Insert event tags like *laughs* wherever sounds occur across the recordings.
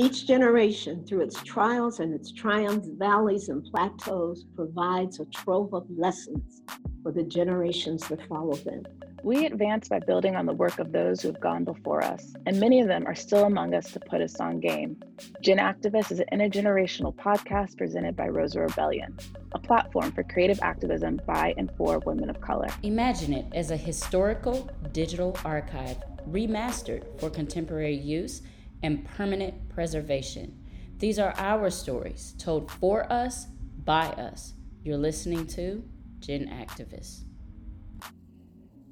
Each generation, through its trials and its triumphs, valleys, and plateaus, provides a trove of lessons for the generations that follow them. We advance by building on the work of those who have gone before us, and many of them are still among us to put us on game. Gen Activist is an intergenerational podcast presented by Rosa Rebellion, a platform for creative activism by and for women of color. Imagine it as a historical digital archive remastered for contemporary use and permanent preservation. These are our stories told for us, by us. You're listening to Gen Activists.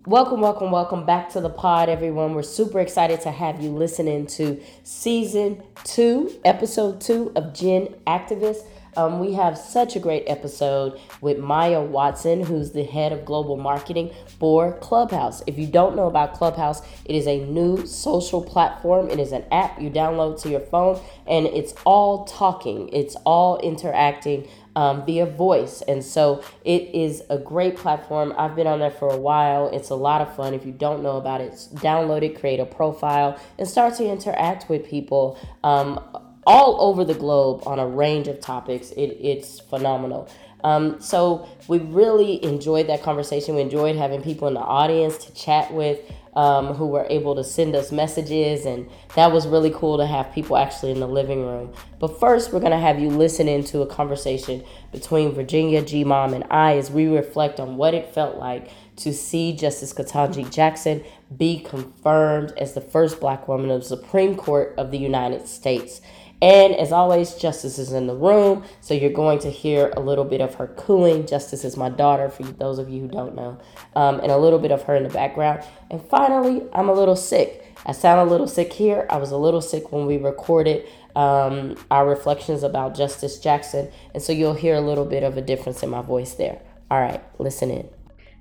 Welcome, welcome, welcome back to the pod, everyone. We're super excited to have you listening to season two, episode two of Gen Activist. Um, we have such a great episode with Maya Watson, who's the head of global marketing for Clubhouse. If you don't know about Clubhouse, it is a new social platform. It is an app you download to your phone, and it's all talking, it's all interacting. Um, via voice. And so it is a great platform. I've been on there for a while. It's a lot of fun. If you don't know about it, download it, create a profile, and start to interact with people. Um, all over the globe on a range of topics. It, it's phenomenal. Um, so we really enjoyed that conversation. We enjoyed having people in the audience to chat with um, who were able to send us messages, and that was really cool to have people actually in the living room. But first, we're going to have you listen into a conversation between Virginia G. Mom and I as we reflect on what it felt like to see Justice Ketanji Jackson be confirmed as the first black woman of the Supreme Court of the United States. And as always, Justice is in the room, so you're going to hear a little bit of her cooing. Justice is my daughter, for those of you who don't know, um, and a little bit of her in the background. And finally, I'm a little sick. I sound a little sick here. I was a little sick when we recorded um, our reflections about Justice Jackson, and so you'll hear a little bit of a difference in my voice there. All right, listen in.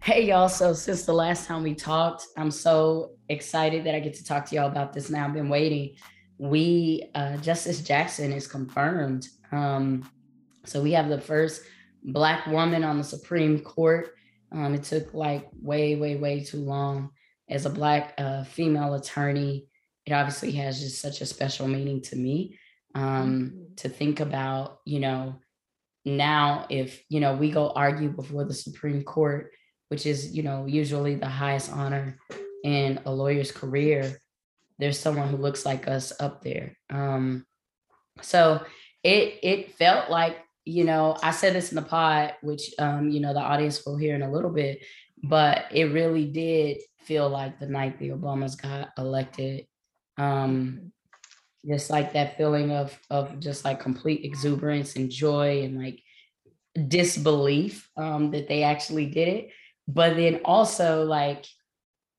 Hey, y'all. So, since the last time we talked, I'm so excited that I get to talk to y'all about this now. I've been waiting we uh, Justice Jackson is confirmed. Um, so we have the first black woman on the Supreme Court. Um, it took like way, way, way too long. As a black uh, female attorney, it obviously has just such a special meaning to me. Um, mm-hmm. To think about, you know, now if you know we go argue before the Supreme Court, which is you know usually the highest honor in a lawyer's career there's someone who looks like us up there. Um, so it it felt like you know I said this in the pod, which um, you know the audience will hear in a little bit, but it really did feel like the night the Obamas got elected. Um, just like that feeling of of just like complete exuberance and joy and like disbelief um, that they actually did it, but then also like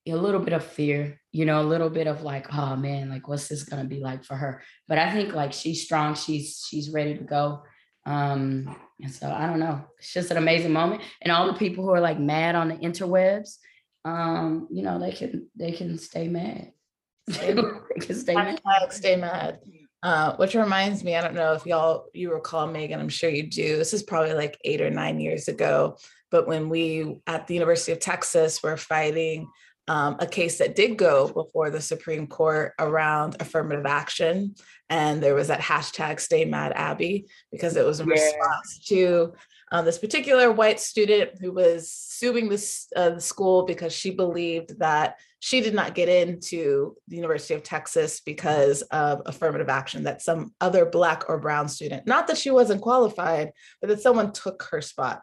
a little bit of fear, you know, a little bit of like, oh man, like what's this gonna be like for her? But I think like she's strong, she's she's ready to go. Um, and so I don't know, it's just an amazing moment. And all the people who are like mad on the interwebs, um, you know, they can they can stay mad. *laughs* they can stay mad. Stay mad. Uh, which reminds me, I don't know if y'all you recall Megan, I'm sure you do. This is probably like eight or nine years ago. But when we at the University of Texas were fighting um, a case that did go before the Supreme Court around affirmative action. And there was that hashtag stay mad Abby because it was in yeah. response to um, this particular white student who was suing this uh, the school because she believed that she did not get into the University of Texas because of affirmative action, that some other Black or Brown student, not that she wasn't qualified, but that someone took her spot.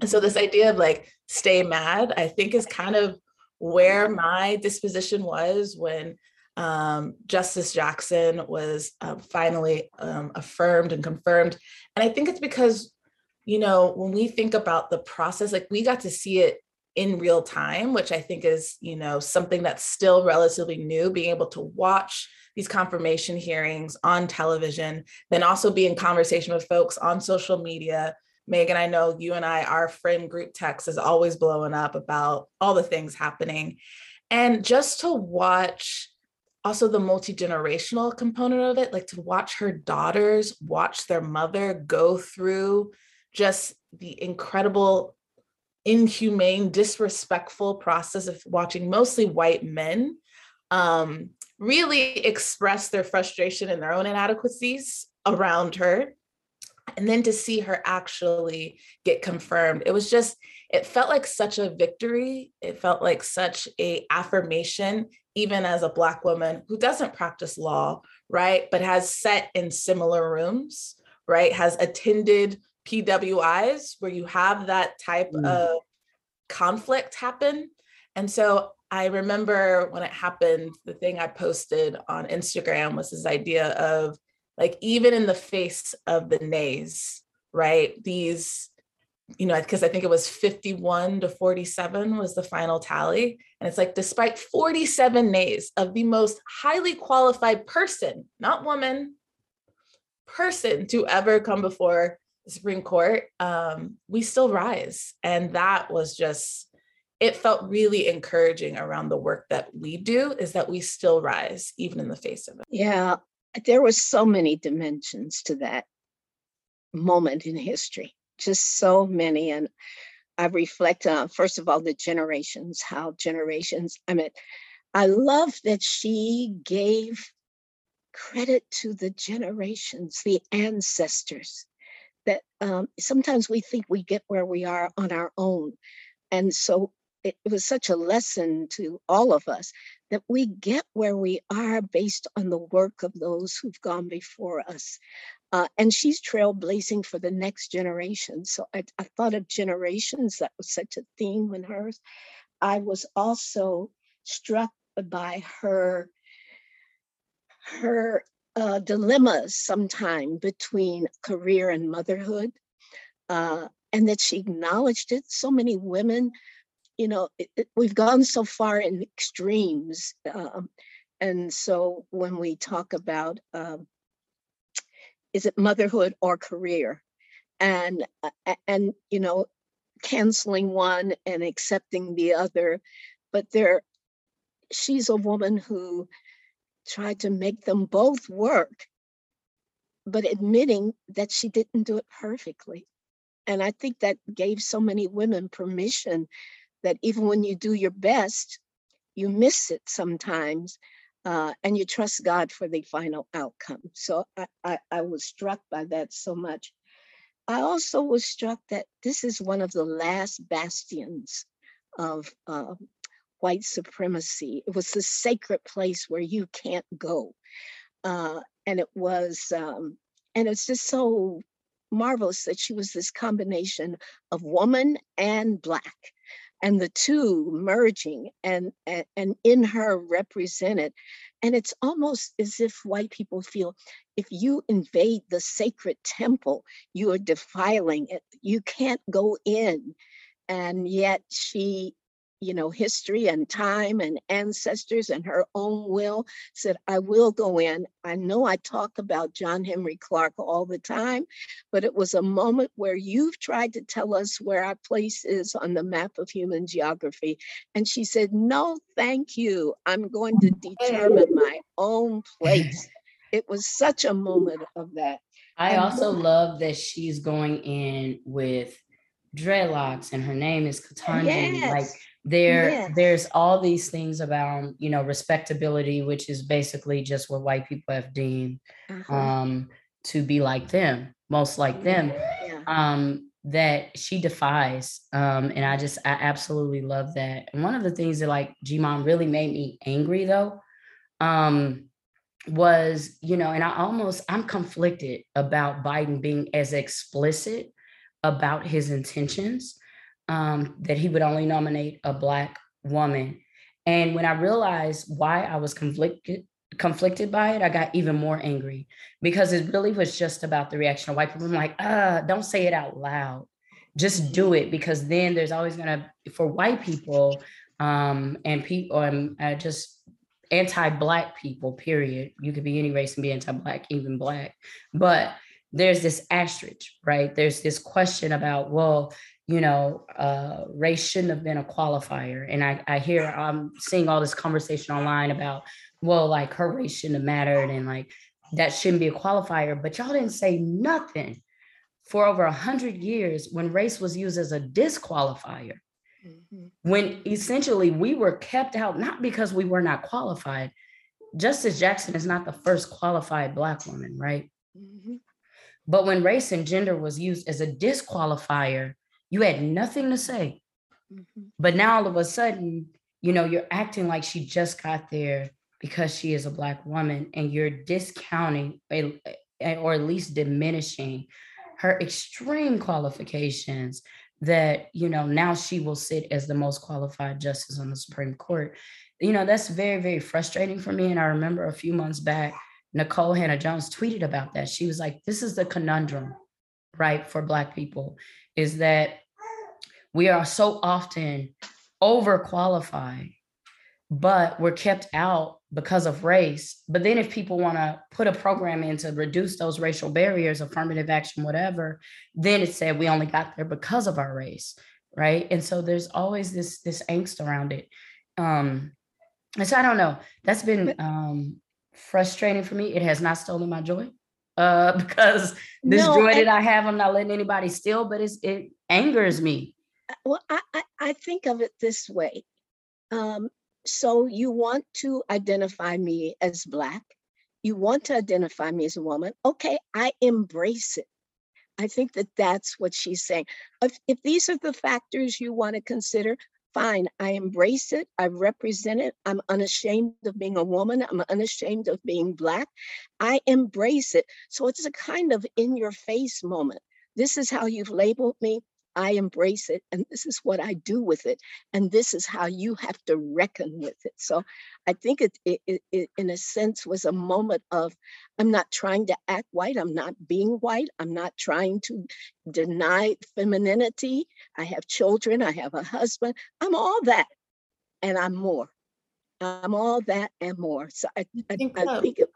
And so, this idea of like stay mad, I think, is kind of where my disposition was when um, Justice Jackson was uh, finally um, affirmed and confirmed. And I think it's because, you know, when we think about the process, like we got to see it in real time, which I think is, you know, something that's still relatively new, being able to watch these confirmation hearings on television, then also be in conversation with folks on social media, Megan, I know you and I, our friend group text is always blowing up about all the things happening. And just to watch also the multi generational component of it, like to watch her daughters watch their mother go through just the incredible, inhumane, disrespectful process of watching mostly white men um, really express their frustration and their own inadequacies around her and then to see her actually get confirmed. It was just it felt like such a victory. It felt like such a affirmation even as a black woman who doesn't practice law right but has sat in similar rooms right has attended pwis where you have that type mm. of conflict happen. And so i remember when it happened the thing i posted on instagram was this idea of like even in the face of the nays, right? These, you know, because I think it was 51 to 47 was the final tally. And it's like, despite 47 nays of the most highly qualified person, not woman, person to ever come before the Supreme Court, um, we still rise. And that was just, it felt really encouraging around the work that we do is that we still rise even in the face of it. Yeah, there were so many dimensions to that moment in history, just so many. And I reflect on, first of all, the generations, how generations, I mean, I love that she gave credit to the generations, the ancestors, that um, sometimes we think we get where we are on our own. And so it, was such a lesson to all of us that we get where we are based on the work of those who've gone before us. Uh, and she's trailblazing for the next generation. So I, I, thought of generations, that was such a theme in hers. I was also struck by her, her uh, dilemmas sometime between career and motherhood, uh, and that she acknowledged it. So many women you know, it, it, we've gone so far in extremes. Um, and so when we talk about, um, is it motherhood or career? And, uh, and, you know, canceling one and accepting the other, but there, she's a woman who tried to make them both work, but admitting that she didn't do it perfectly. And I think that gave so many women permission that even when you do your best, you miss it sometimes, uh, and you trust God for the final outcome. So I, I, I, was struck by that so much. I also was struck that this is one of the last bastions of uh, white supremacy. It was the sacred place where you can't go. Uh, and it was, um, and it's just so marvelous that she was this combination of woman and Black and the two merging and, and, and in her represented. And it's almost as if white people feel if you invade the sacred temple, you are defiling it. You can't go in. And yet she you know, history and time and ancestors and her own will, said, I will go in. I know I talk about John Henrik Clarke all the time, but it was a moment where you've tried to tell us where our place is on the map of human geography. And she said, No, thank you. I'm going to determine my own place. It was such a moment of that. I also love that she's going in with dreadlocks and her name is Ketanji. Yes. Like there yes. there's all these things about you know respectability which is basically just what white people have deemed uh-huh. um to be like them most like them yeah. um that she defies um and i just i absolutely love that and one of the things that like G Mom really made me angry though um was you know and i almost i'm conflicted about biden being as explicit about his intentions um, that he would only nominate a Black woman. And when I realized why I was conflicted, conflicted by it, I got even more angry because it really was just about the reaction of white people. I'm like, uh, don't say it out loud. Just do it because then there's always gonna for white people um, and people and uh, just anti-black people. Period. You could be any race and be anti-black, even black. But there's this asterisk, right? There's this question about, well, you know, uh, race shouldn't have been a qualifier. And I, I hear, I'm seeing all this conversation online about, well, like her race shouldn't have mattered and like that shouldn't be a qualifier. But y'all didn't say nothing for over a hundred years when race was used as a disqualifier. Mm-hmm. When essentially we were kept out, not because we were not qualified, Justice Jackson is not the first qualified Black woman, right? Mhm. But when race and gender was used as a disqualifier, you had nothing to say. Mhm. But now all of a sudden, you know, you're acting like she just got there because she is a Black woman and you're discounting a, a- or at least diminishing her extreme qualifications that, you know, now she will sit as the most qualified justice on the Supreme Court. You know, that's very, very frustrating for me. And I remember a few months back, Nikole Hannah-Jones tweeted about that. She was like, this is the conundrum, right, for Black people is that we are so often overqualified, but we're kept out because of race. But then if people want to put a program in to reduce those racial barriers, affirmative action, whatever, then it said we only got there because of our race, right? And so there's always this this angst around it. Um, and so I don't know. That's been um frustrating for me. It has not stolen my joy. Uh, *laughs* because this No, joy that I have, I'm not letting anybody steal, but it's it angers me. Well, I, I, I think of it this way. Um, so you want to identify me as Black. You want to identify me as a woman. Okay, I embrace it. I think that that's what she's saying. If, if these are the factors you want to consider, fine, I embrace it. I represent it. I'm unashamed of being a woman. I'm unashamed of being Black. I embrace it. So it's a kind of in your face moment. This is how you've labeled me. I embrace it, and this is what I do with it, and this is how you have to reckon with it. So, I think it, it, it, it in a sense, was a moment of I'm not trying to act white. I'm not being white. I'm not trying to deny femininity. I have children. I have a husband. I'm all that, and I'm more. I'm all that and more. So I, I, think I think it-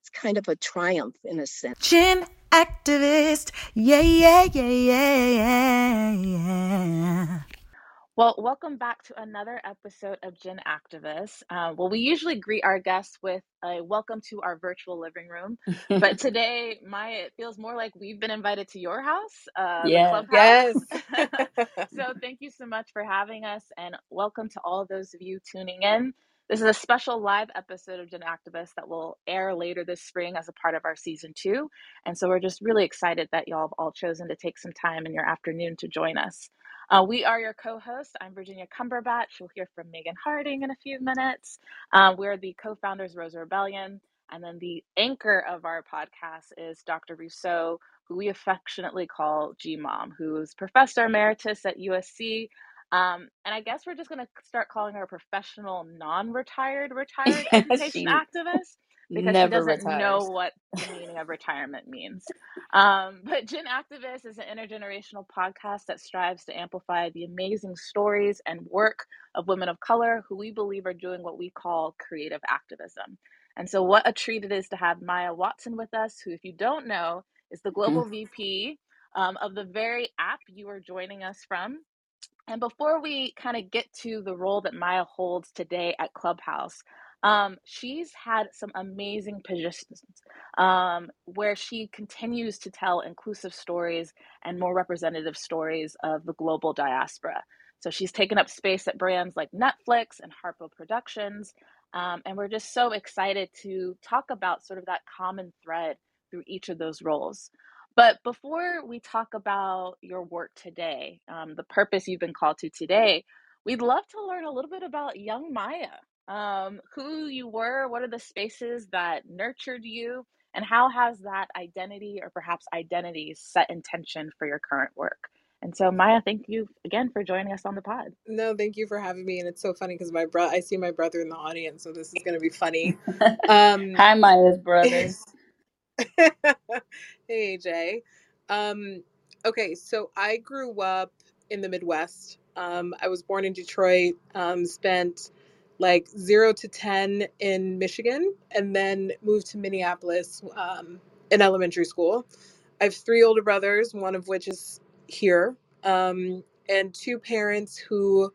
it's kind of a triumph in a sense. Gen activist. Yeah, yeah, yeah, yeah, yeah. Well, welcome back to another episode of Gen Activists. Uh, well, we usually greet our guests with a welcome to our virtual living room, but *laughs* today, Maya, it feels more like we've been invited to your house, uh, Yeah. Yes. *laughs* so, *laughs* thank you so much for having us, and welcome to all those of you tuning in. This is a special live episode of Gen Activists that will air later this spring as a part of our season two. And so, we're just really excited that y'all have all chosen to take some time in your afternoon to join us. Uh, we are your co hosts. I'm Virginia Cumberbatch. We'll hear from Megan Harding in a few minutes. Uh, we're the co founders, Rosa Rebellion. And then the anchor of our podcast is Dr. Rousseau, who we affectionately call G Mom, who's professor emeritus at USC. Um, and I guess we're just going to start calling her a professional, non *laughs* retired, retired education activist because she doesn't know what the *laughs* meaning of retirement means. Um, *laughs* but Gen Activist is an intergenerational podcast that strives to amplify the amazing stories and work of women of color who we believe are doing what we call creative activism. And so, what a treat it is to have Maya Watson with us, who, if you don't know, is the global VP um, of the very app you are joining us from. And before we kind of get to the role that Maya holds today at Clubhouse, um, she's had some amazing positions um, where she continues to tell inclusive stories and more representative stories of the global diaspora. So she's taken up space at brands like Netflix and Harpo Productions. Um, and we're just so excited to talk about sort of that common thread through each of those roles. But before we talk about your work today, um, the purpose you've been called to today, we'd love to learn a little bit about young Maya, um, who you were, what are the spaces that nurtured you, and how has that identity or perhaps identities set intention for your current work? And so, Maya, thank you again for joining us on the pod. No, thank you for having me. And it's so funny because my bro I see my brother in the audience, so this is gonna be funny. *laughs* Um Hi, Maya's *laughs* brother. *laughs* hey AJ. Um okay, so I grew up in the Midwest. Um I was born in Detroit, um, spent like zero to ten in Michigan, and then moved to Minneapolis um, in elementary school. I have three older brothers, one of which is here, um, and two parents who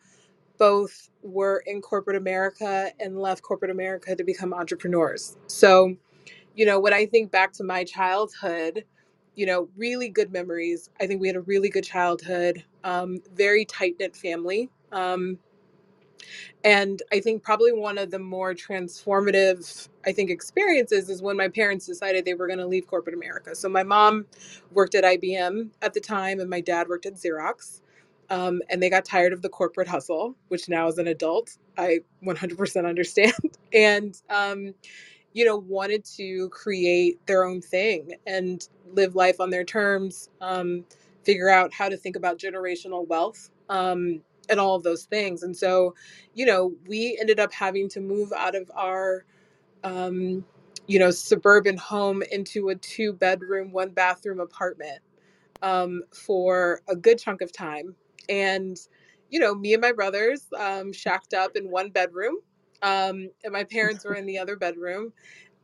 both were in corporate America and left corporate America to become entrepreneurs. So, you know, when I think back to my childhood, you know, really good memories. I think we had a really good childhood, um, very tight knit family. Um, and i think probably one of the more transformative i think experiences is when my parents decided they were going to leave corporate america so my mom worked at ibm at the time and my dad worked at xerox um, and they got tired of the corporate hustle which now as an adult i 100% understand *laughs* and um, you know wanted to create their own thing and live life on their terms um, figure out how to think about generational wealth um, and all of those things. And so you know we ended up having to move out of our um, you know suburban home into a two bedroom one bathroom apartment um, for a good chunk of time. And you know me and my brothers um, shacked up in one bedroom um, and my parents were in the other bedroom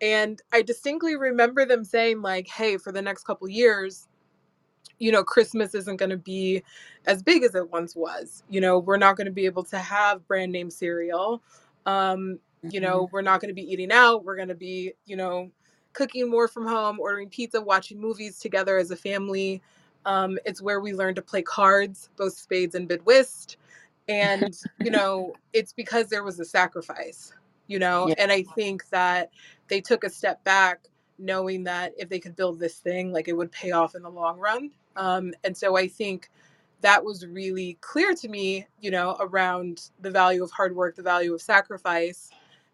and i distinctly remember them saying like hey for the next couple years you know christmas isn't going to be as big as it once was. You know we're not going to be able to have brand name cereal. Um you know we're not going to be eating out. We're going to be you know cooking more from home ordering pizza watching movies together as a family. Um it's where we learn to play cards both spades and bid whist and *laughs* you know it's because there was a sacrifice you know? Yeah. and i think that they took a step back knowing that if they could build this thing like it would pay off in the long run. Um, and so i think that was really clear to me you know around the value of hard work the value of sacrifice.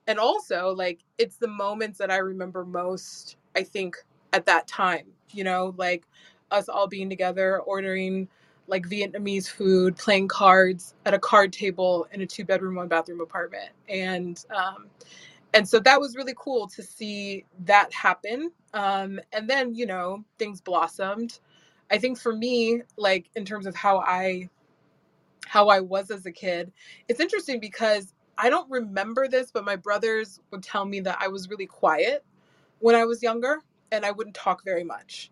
And also like it's the moments that i remember most i think at that time you know? Like us all being together ordering like Vietnamese food, playing cards at a card table in a two bedroom, one bathroom apartment. And um, and so that was really cool to see that happen. Um, and then, you know, things blossomed. I think for me, like in terms of how I how I was as a kid, it's interesting because I don't remember this, but my brothers would tell me that I was really quiet when I was younger and I wouldn't talk very much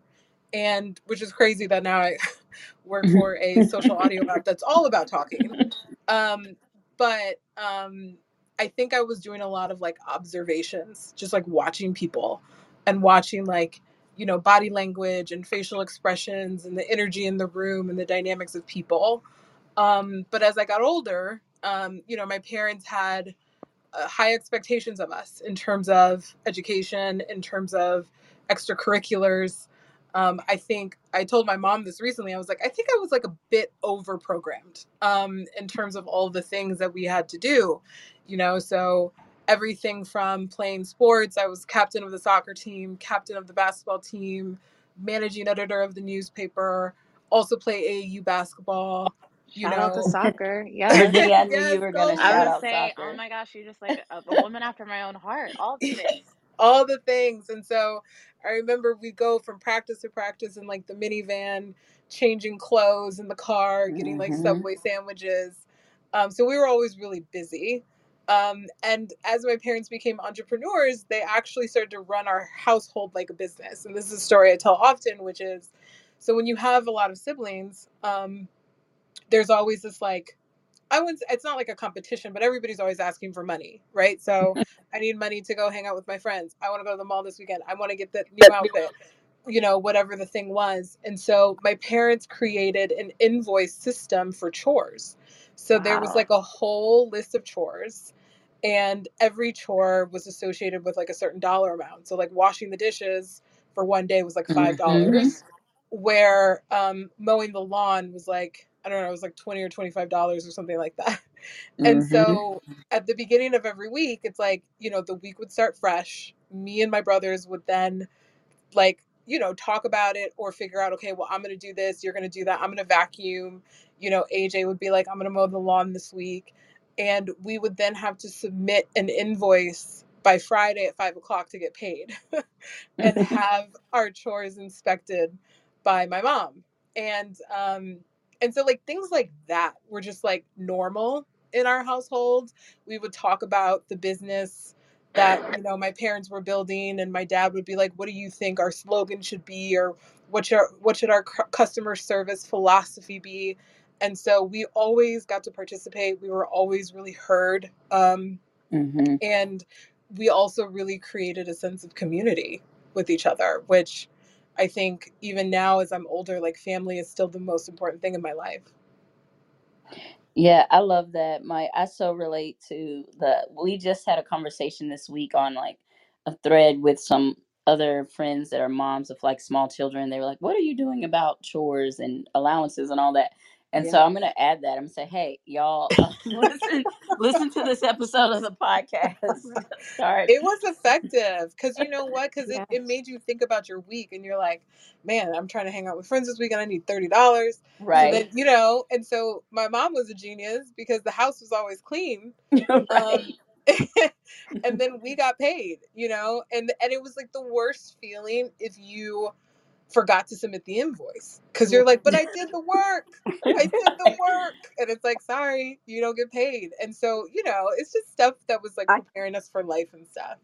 and which is crazy that now I *laughs* work for a social audio app that's all about talking. Um, but um, I think I was doing a lot of like observations, just like watching people and watching like you know body language and facial expressions and the energy in the room and the dynamics of people. Um, but as I got older, um, you know, my parents had uh, high expectations of us in terms of education, in terms of extracurriculars. Um, I think I told my mom this recently. I was like, I think I was like a bit over programmed um, in terms of all the things that we had to do, you know. So everything from playing sports, I was captain of the soccer team, captain of the basketball team, managing editor of the newspaper, also play AAU basketball. You Shout out to know, *laughs* soccer. Yeah, Yes. I knew Yes, you were gonna I shout was saying, soccer. oh my gosh, you're just like a, a woman after my own heart. All the things. All the things. And so I remember we go from practice to practice in like the minivan, changing clothes in the car, getting like Mhm. Subway sandwiches. Um, so we were always really busy. Um, and as my parents became entrepreneurs, they actually started to run our household like a business. And this is a story I tell often, which is so when you have a lot of siblings, um, there's always this like I wouldn't. It's not like a competition, but everybody's always asking for money, right? So *laughs* I need money to go hang out with my friends. I want to go to the mall this weekend. I want to get that new outfit, you know, whatever the thing was. And so my parents created an invoice system for chores. So there was like a whole list of chores, and every chore was associated with like a certain dollar amount. So like washing the dishes for one day was like five Mhm. dollars, where um, mowing the lawn was like I don't know, it was like twenty or twenty five dollars or something like that. *laughs* And Mhm. so at the beginning of every week, it's like, you know, the week would start fresh. Me and my brothers would then like, you know, talk about it or figure out, okay, well, I'm going to do this. You're going to do that. I'm going to vacuum. You know, AJ would be like, I'm going to mow the lawn this week. And we would then have to submit an invoice by Friday at five o'clock to get paid *laughs* and have our chores inspected by my mom. And, um, and so like things like that were just like normal in our household. We would talk about the business that you know my parents were building and my dad would be like what do you think our slogan should be or what should what should our customer service philosophy be and so we always got to participate we were always really heard um, Mhm. and we also really created a sense of community with each other which i think even now as i'm older like family is still the most important thing in my life Yeah, I love that. My I so relate to the we just had a conversation this week on like a thread with some other friends that are moms of like small children. They were like, "What are you doing about chores and allowances and all that?" And so I'm gonna add that. I'm gonna say, "Hey, y'all, uh, *laughs* listen, listen to this episode of the podcast. *laughs* *laughs* Start, It was effective because you know what? Because it, Yeah. it made you think about your week and you're like, man, I'm trying to hang out with friends this week and I need $30. And right, then, you know, and so my mom was a genius because the house was always clean. right, Um, and then we got paid, you know, and and it was like the worst feeling if you forgot to submit the invoice because you're like, but I did the *laughs* work. I did the work. And it's like, sorry, you don't get paid. And so, you know, it's just stuff that was like I, preparing us for life and stuff.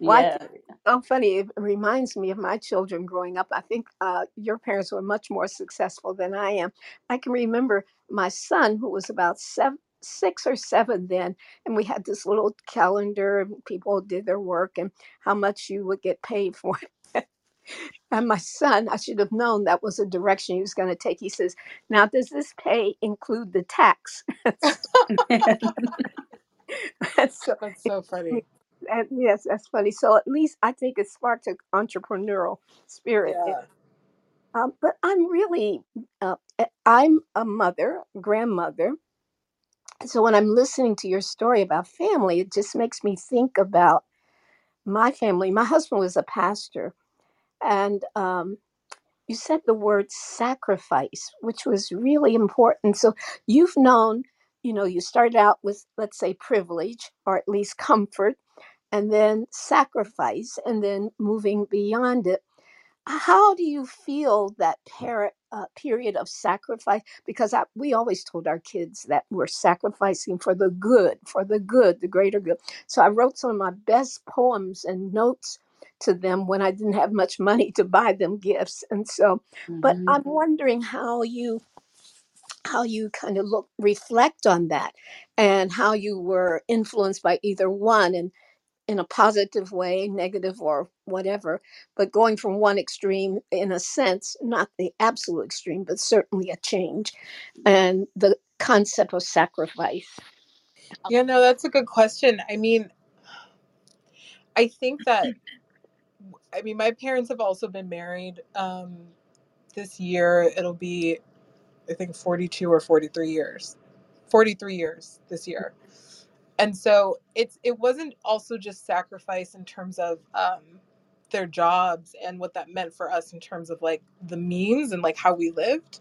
well, yeah, think it's so funny. It reminds me of my children growing up. I think uh, your parents were much more successful than I am. I can remember my son, who was about seven, six or seven then, and we had this little calendar. and People did their work and how much you would get paid *laughs* for it. And my son, I should have known that was a direction he was going to take. He says, Now, does this pay include the tax? *laughs* And so, *laughs* *laughs* That's so funny. and yes, that's funny. So at least I think it sparked an entrepreneurial spirit. in- Yeah. Um, but I'm really, uh, eh, I'm a mother, grandmother. So when I'm listening to your story about family, it just makes me think about my family. My husband was a pastor, and um, you said the word sacrifice, which was really important. So you've known, you know, you started out with, let's say, privilege or at least comfort, and then sacrifice, and then moving beyond it. How do you feel that uh, period of sacrifice? Because I, we always told our kids that we're sacrificing for the good, for the good, the greater good. So I wrote some of my best poems and notes to them when I didn't have much money to buy them gifts. And so, but Mhm. I'm wondering how you how you kind of look reflect on that and how you were influenced by either one and in a positive way negative or whatever but going from one extreme in a sense not the absolute extreme but certainly a change and the concept of sacrifice Yeah, no, that's a good question. I mean, I think that, I mean, my parents have also been married. Um, this year, it'll be, I think, 42 or 43 years. 43 years this year. and so it's it wasn't also just sacrifice in terms of um their jobs and what that meant for us in terms of like the means and like how we lived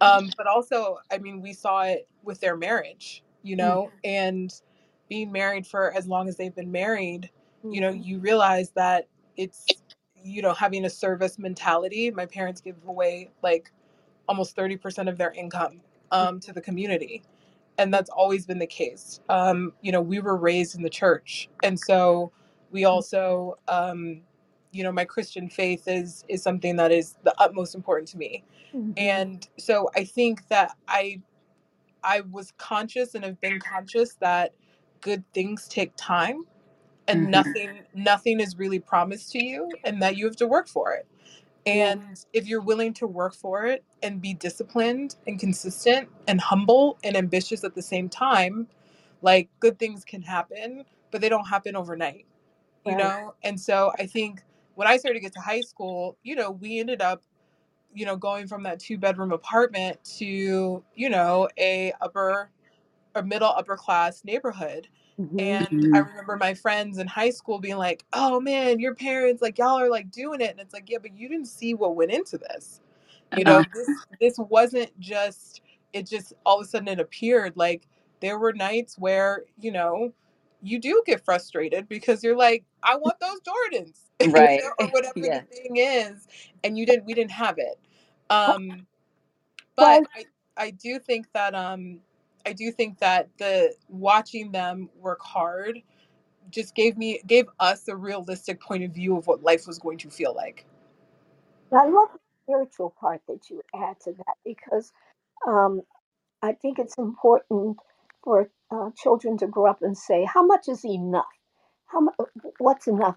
um but also i mean we saw it with their marriage you know and being married for as long as they've been married you know you realize that it's you know having a service mentality my parents give away like almost 30% of their income um, to the community and that's always been the case. Um, you know, we were raised in the church, and so we also, um, you know, my Christian faith is is something that is the utmost important to me. Mhm. And so I think that I I was conscious and have been conscious that good things take time, and Mhm. nothing nothing is really promised to you, and that you have to work for it. Yeah. And if you're willing to work for it and be disciplined and consistent and humble and ambitious at the same time, like good things can happen, but they don't happen overnight, you Right. know? And so I think when I started to get to high school, you know, we ended up, you know, going from that two bedroom apartment to, you know, a upper or middle upper class neighborhood. Mhm. And I remember my friends in high school being like, "Oh man, your parents like y'all are like doing it." And it's like, "Yeah, but you didn't see what went into this." You know, Uh, this this wasn't just it just all of a sudden it appeared like there were nights where, you know, you do get frustrated because you're like, "I want those Jordans." *laughs* right. or *laughs* whatever yeah. the thing is, and you didn't we didn't have it. Um Well, but I I do think that um I do think that the watching them work hard just gave me gave us a realistic point of view of what life was going to feel like. I love the spiritual part that you add to that because um, I think it's important for uh, children to grow up and say, "How much is enough? How mu- What's enough?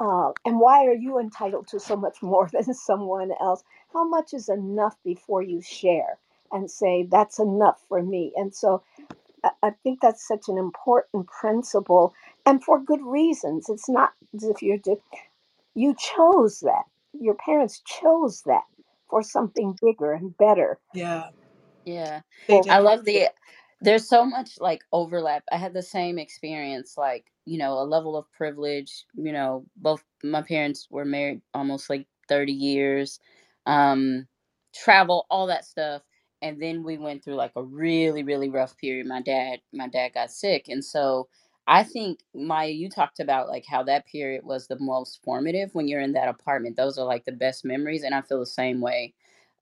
Uh, and why are you entitled to so much *laughs* more than someone else? How much is enough before you share? And say, that's enough for me. And so I I think that's such an important principle and for good reasons. It's not as if you're, just, you chose that. Your parents chose that for something bigger and better. Yeah, Yeah. they Well, did. I love the there's so much like overlap. I had the same experience, like, you know, a level of privilege, you know, both my parents were married almost like 30 years, um, travel, all that stuff. And then we went through like a really, really rough period. My dad, my dad got sick. And so I think Maya, you talked about like how that period was the most formative when you're in that apartment. Those are like the best memories. And I feel the same way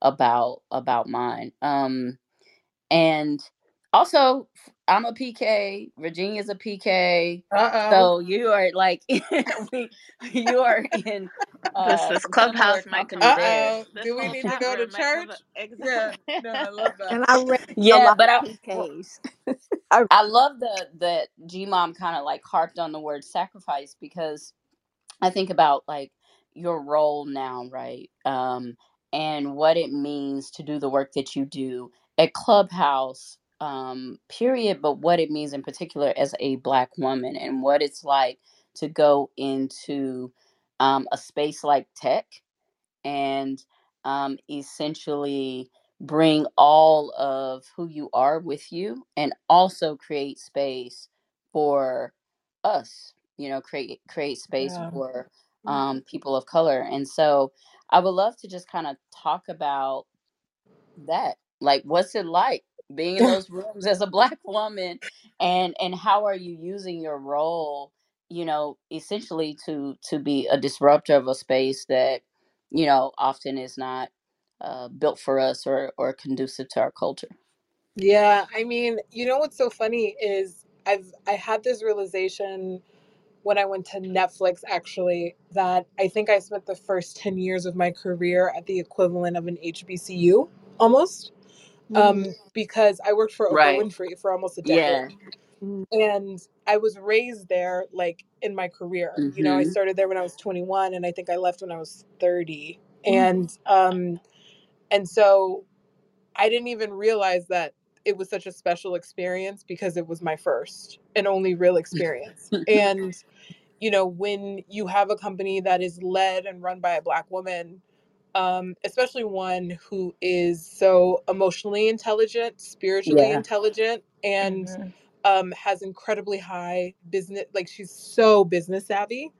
about about mine. Um and also, I'm a PK. Virginia's a PK. Uh oh. So you are like, *laughs* we, you are in uh, this similar clubhouse might company Uh there. oh. this Do we need to go to room might have church? a Yeah. No, I love that. and I raised a *laughs* Yeah, but I PKs. I love the that G mom kind of like harped on the word sacrifice because I think about like your role now, right? Um, and what it means to do the work that you do at Clubhouse, um, period, but what it means in particular as a Black woman and what it's like to go into um, a space like tech and um, essentially bring all of who you are with you and also create space for us you know create create space Yeah. for um, people of color. And so i would love to just kind of talk about that. Like what's it like being in *laughs* those rooms as a black woman and and how are you using your role you know essentially to to be a disruptor of a space that you know often is not uh, built for us or or conducive to our culture Yeah, I mean, you know what's so funny is I've I had this realization when I went to Netflix actually that I think I spent the first 10 years of my career at the equivalent of an HBCU almost. Um, because I worked for Oprah right Winfrey for almost a yeah decade. And I was raised there like in my career. You know, I mm-hmm started there when I was 21 and I think I left when I was 30. And um and so I didn't even realize that it was such a special experience because it was my first and only real experience. *laughs* And, you know, when you have a company that is led and run by a Black woman, um, especially one who is so emotionally intelligent, spiritually yeah intelligent, and Mhm. Um, has incredibly high business, like she's so business savvy.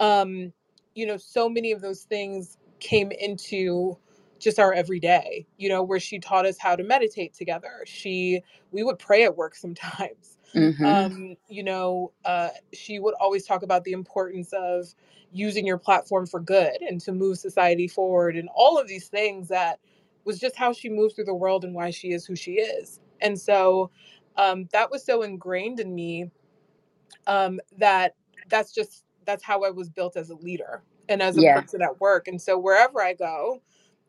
Um you know so many of those things came into just our everyday you know where she taught us how to meditate together. She we would pray at work *laughs* sometimes. Mm-hmm. Um you know uh she would always talk about the importance of using your platform for good and to move society forward and all of these things that was just how she moves through the world and why she is who she is. And so um that was so ingrained in me um, that that's just that's how I was built as a leader and as a yeah person at work. And so wherever I go,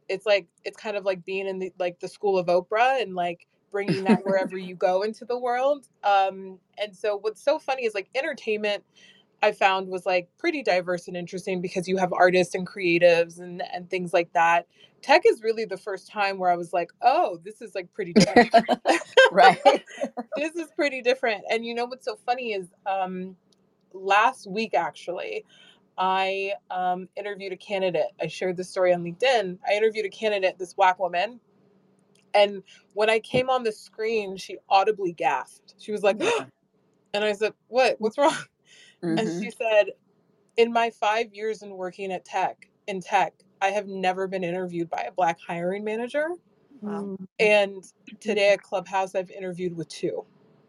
it's like it's kind of like being in the like the school of Oprah and like bringing that wherever you go into the world. Um, and so what's so funny is like entertainment. I found was like pretty diverse and interesting because you have artists and creatives and and things like that. Tech is really the first time where I was like, oh, this is like pretty *laughs* right *laughs* *laughs* this is pretty different. And you know what's so funny is um last week actually i um, interviewed a candidate. I shared this story on linkedin. I interviewed a candidate this black woman and when i came on the screen she audibly gasped. She was like yeah *gasps* and i said what? What's wrong? And mm-hmm. she said in my five years in working at tech in tech i have never been interviewed by a black hiring manager Wow. and today at clubhouse i've interviewed with two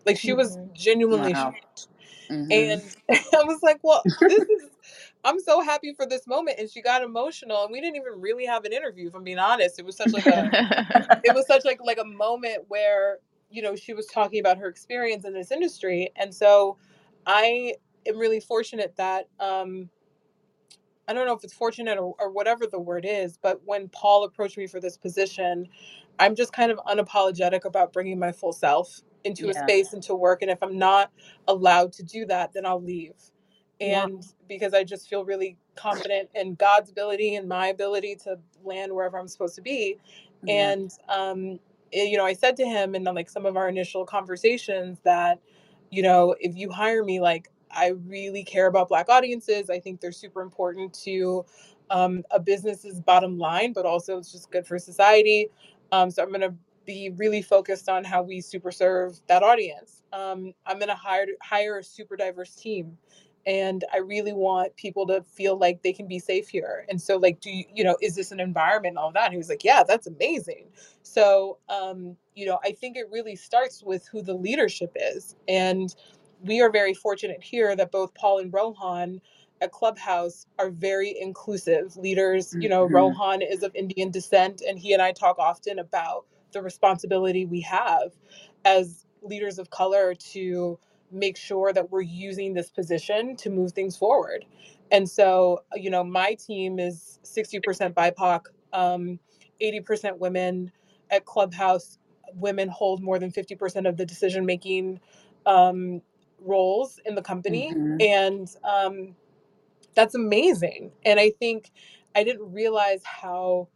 like she was Mhm. genuinely wow shocked mm-hmm And *laughs* I was like, well, this is, *laughs* I'm so happy for this moment. And she got emotional and we didn't even really have an interview, if I'm being honest. It was such like a, *laughs* it was such like, like a moment where, you know, she was talking about her experience in this industry. And so I am really fortunate that, um, I don't know if it's fortunate or, or whatever the word is, but when Paul approached me for this position, I'm just kind of unapologetic about bringing my full self into a yeah space and to work. And if I'm not allowed to do that, then I'll leave. Yeah. And because I just feel really confident in God's ability and my ability to land wherever I'm supposed to be. yeah And, um, eh, you know, I said to him in like some of our initial conversations that, you know, if you hire me, like I really care about Black audiences. I think they're super important to um, a business's bottom line, but also it's just good for society. Um, so I'm going to be really focused on how we super serve that audience. Um, I'm going to hire hire a super diverse team and i really want people to feel like they can be safe here. And so like do you you know is this an environment and all that? And he was like yeah that's amazing. So um you know i think it really starts with who the leadership is. And we are very fortunate here that both paul and rohan at clubhouse are very inclusive leaders you know Mhm. rohan is of indian descent and he and i talk often about the responsibility we have as leaders of color to make sure that we're using this position to move things forward. And so, you know, my team is 60% BIPOC, um, 80% women at Clubhouse. Women hold more than 50% of the decision making um, roles in the company. Mhm. And um, that's amazing. And I think I didn't realize how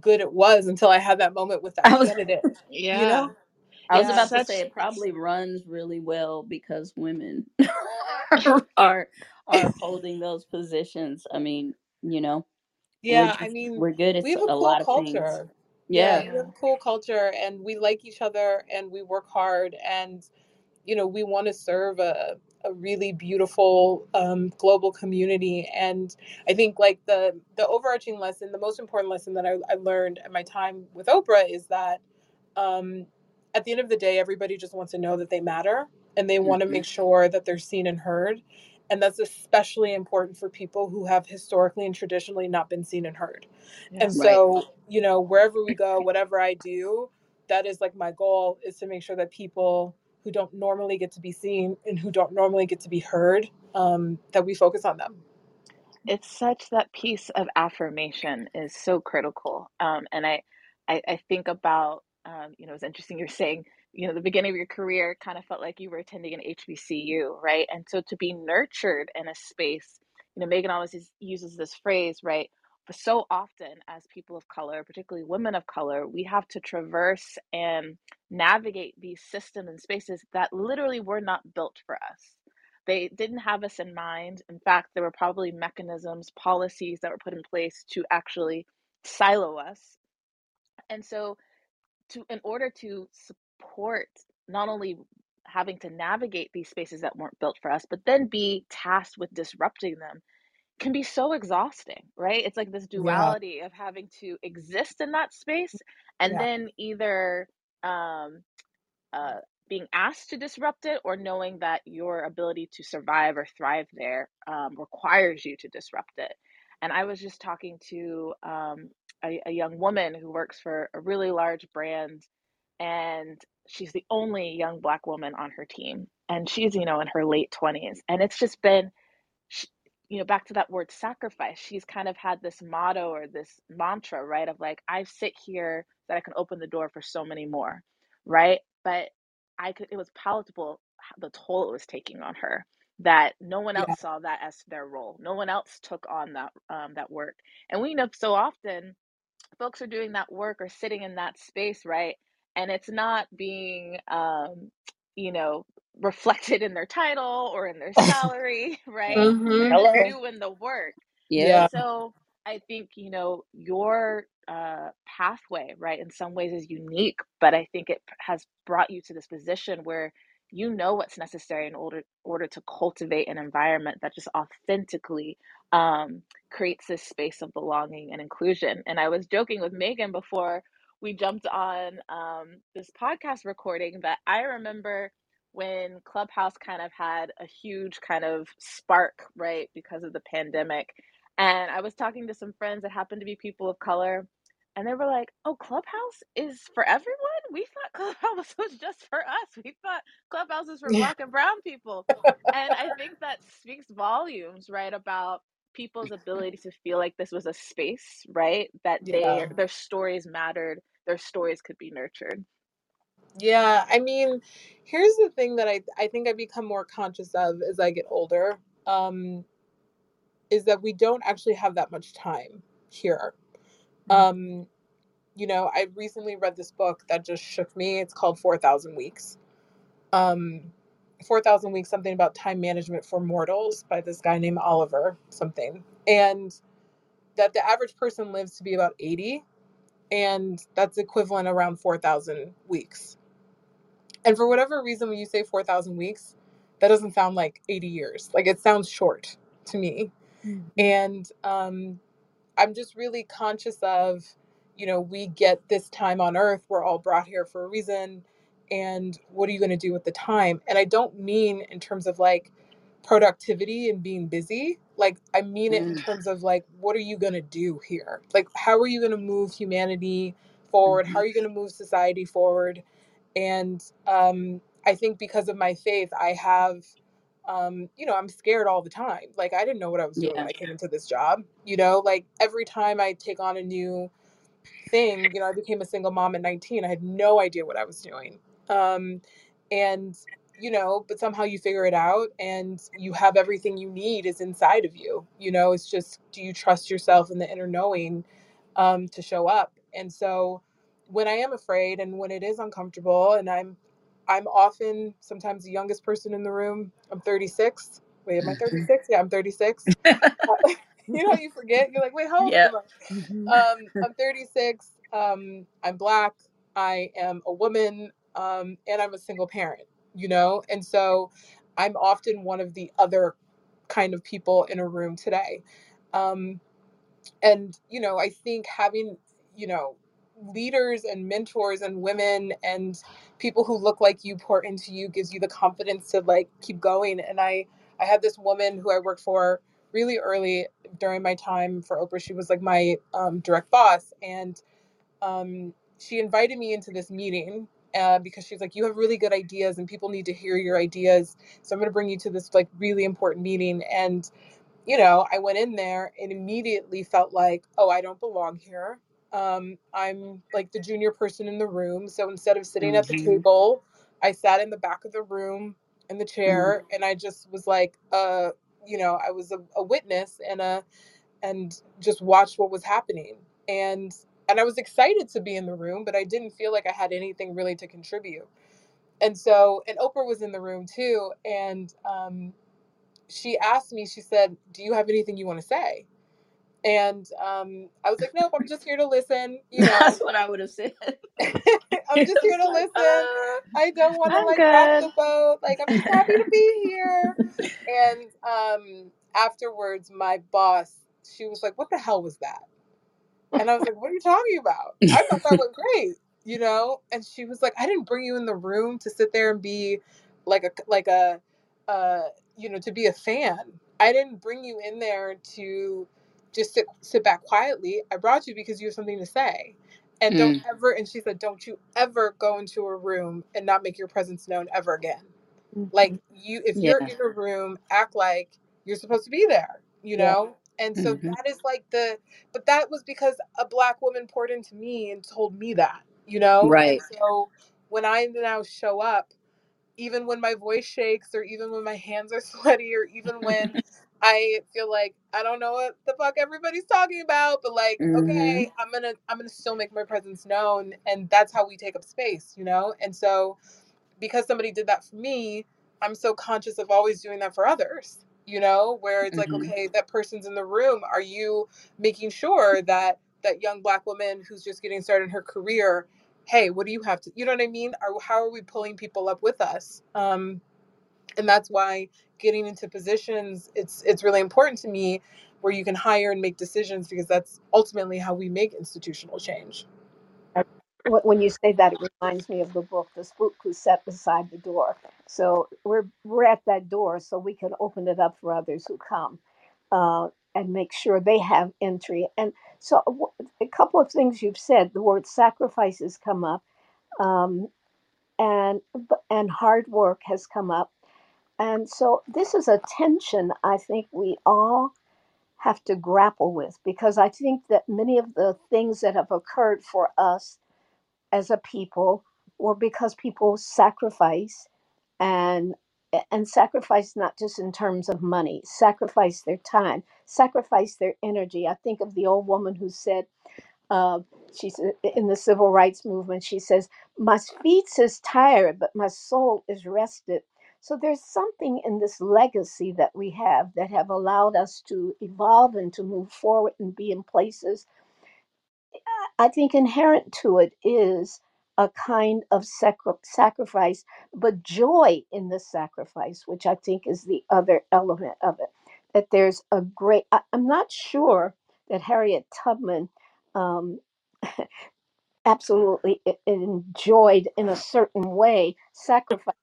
good it was until I had that moment with that I was candidate. Yeah. *laughs* You know? I was It's about to say it probably runs really well because women *laughs* are are *laughs* holding those positions. I mean, you know, we're Yeah, I mean, we're good at we have s- a a cool lot of things. culture. Yeah, Yeah. we have a cool culture and we like each other and we work hard and you know, we want to serve a a really beautiful um, global community. And I think like the the overarching lesson, the most important lesson that I, I learned at my time with Oprah is that um, at the end of the day, everybody just wants to know that they matter and they want to Mhm. make sure that they're seen and heard. And that's especially important for people who have historically and traditionally not been seen and heard. yeah. And Right. so, you know, wherever we go, *clears throat* whatever I do, that is like my goal is to make sure that people who don't normally get to be seen and who don't normally get to be heard, um, that we focus on them. it's such that piece of affirmation is so critical um, and I, I i think about um, you know it's interesting you're saying you know the beginning of your career kind of felt like you were attending an hbcu right and so to be nurtured in a space you know megan always uses- this phrase right so often as people of color particularly women of color we have to traverse and navigate these systems and spaces that literally were not built for us they didn't have us in mind. In fact, there were probably mechanisms, policies that were put in place to actually silo us. And so, to in order to support not only having to navigate these spaces that weren't built for us, but then be tasked with disrupting them can be so exhausting, right? It's like this Yeah. duality of having to exist in that space and Yeah. then either um, uh, being asked to disrupt it or knowing that your ability to survive or thrive there um, requires you to disrupt it. And I was just talking to um, a, a young woman who works for a really large brand, and she's the only young black woman on her team. And she's, you know, in her late 20s. And it's just been, you know, back to that word sacrifice. She's kind of had this motto or this mantra, right? Of like, I sit here that I can open the door for so many more, right? But I could, it was palatable the toll it was taking on her that no one Yeah. else saw that as their role. No one else took on that um, that work. And we know so often folks are doing that work or sitting in that space, right? And it's not being, um, you know, reflected in their title or in their *laughs* salary, *laughs* right? hmm They're Hello. doing the work. Yeah. Yeah. And so I think, you know, your uh, pathway, right, in some ways is unique, but I think it has brought you to this position where you know what's necessary in order order to cultivate an environment that just authentically um, creates this space of belonging and inclusion. And I was joking with Megan before we jumped on um, this podcast recording that I remember when Clubhouse kind of had a huge kind of spark, right, because of the pandemic. And I was talking to some friends that happened to be people of color, and they were like, "Oh, Clubhouse is for everyone? We thought *laughs* Clubhouse was just for us. We thought Clubhouse is for black and brown people." And I think that speaks volumes, right, about people's ability to feel like this was a space, right, that they Yeah. their stories mattered, their stories could be nurtured. Yeah. I mean, here's the thing that I, I think I become more conscious of as I get older um, is that we don't actually have that much time here. Mm. Um, you know, I recently read this book that just shook me. It's called 4,000 Weeks. Um, 4,000 Weeks, something about time management for mortals by this guy named Oliver, something. And that the average person lives to be about 80, and that's equivalent around 4,000 weeks. And for whatever reason, when you say 4,000 weeks, that doesn't sound like 80 years. Like it sounds short to me. And um, I'm just really conscious of, you know, we get this time on earth. We're all brought here for a reason. And what are you going to do with the time? And I don't mean in terms of like productivity and being busy. Like, I mean it in Mm, terms of like, what are you going to do here? Like, how are you going to move humanity forward? How mhm. are you going to move society forward? And um, I think because of my faith, I have um, you know, I'm scared all the time. Like I didn't know what I was doing when Yeah. I came into this job. You know, like every time I take on a new thing, you know, I became a single mom at 19. I had no idea what I was doing. Um, and you know, but somehow you figure it out and you have everything you need is inside of you. You know, it's just do you trust yourself and the inner knowing um to show up? And so when I am afraid and when it is uncomfortable and I'm I'm often sometimes the youngest person in the room. I'm 36. Wait, am I 36? Yeah, I'm 36. *laughs* *laughs* you know, you forget. You're like, wait, how old yep. am I? Mhm. Um, I'm 36. Um, I'm black. I am a woman, um, and I'm a single parent. You know, and so I'm often one of the other kind of people in a room today. Um, and you know, I think having you know leaders and mentors and women and people who look like you pour into you gives you the confidence to like keep going. And I I had this woman who I worked for really early during my time for Oprah. She was like my um, direct boss, and um, she invited me into this meeting uh, because she's like, "You have really good ideas, and people need to hear your ideas. So I'm going to bring you to this like really important meeting." And you know, I went in there and immediately felt like, "Oh, I don't belong here." Um, I'm like the junior person in the room, so instead of sitting at the Mhm. table, I sat in the back of the room in the chair, and I just was like, uh, you know, I was a, a witness and a and just watched what was happening. And and I was excited to be in the room, but I didn't feel like I had anything really to contribute. And so, and Oprah was in the room too, and um, she asked me. She said, "Do you have anything you want to say?" And um, I was like, "Nope, I'm just here to listen." You *laughs* know, That's what I would have said. *laughs* I'm just here to listen. uh, I don't want to like rock the boat. Like I'm just happy to be here. *laughs* And um, afterwards, my boss, she was like, "What the hell was that?" And I was like, what are you talking about? I thought that went great, you know? And she was like, I didn't bring you in the room to sit there and be like a, like a, uh, you know, to be a fan. I didn't bring you in there to just sit, sit back quietly. I brought you because you have something to say. And don't mm, ever, and she said, don't you ever go into a room and not make your presence known ever again like you if you're yeah. in a room act like you're supposed to be there you Yeah. know and so hmm that is like the but that was because a black woman poured into me and told me that you know and Right. so when i now show up even when my voice shakes or even when my hands are *laughs* sweaty or even when *laughs* i feel like i don't know what the fuck everybody's talking about but like hmm okay i'm gonna i'm gonna still make my presence known and that's how we take up space you know and so because somebody did that for me, I'm so conscious of always doing that for others. You know, where it's like, hmm okay, that person's in the room. Are you making sure that that young black woman who's just getting started in her career, hey, what do you have to? You know what I mean? Are how are we pulling people up with us? Um, and that's why getting into positions, it's it's really important to me, where you can hire and make decisions because that's ultimately how we make institutional change. Wh- When you say that, it reminds me of the book, The Spook Who Sat Beside the Door. So we're we're at that door, so we can open it up for others who come, uh, and make sure they have entry. And so, a couple of things you've said. The word sacrifices come up, um, and and hard work has come up. And so this is a tension I think we all have to grapple with because I think that many of the things that have occurred for us as a people or because people sacrifice and and sacrifice not just in terms of money sacrifice their time sacrifice their energy i think of the old woman who said Uh, she's in the civil rights movement. She says, "My feet is tired, but my soul is rested." So there's something in this legacy that we have that have allowed us to evolve and to move forward and be in places I think inherent to it is a kind of sacri- sacrifice, but joy in the sacrifice, which I think is the other element of it. That there's a great, I'm not sure that Harriet Tubman um, *laughs* absolutely e- enjoyed in a certain way sacrifice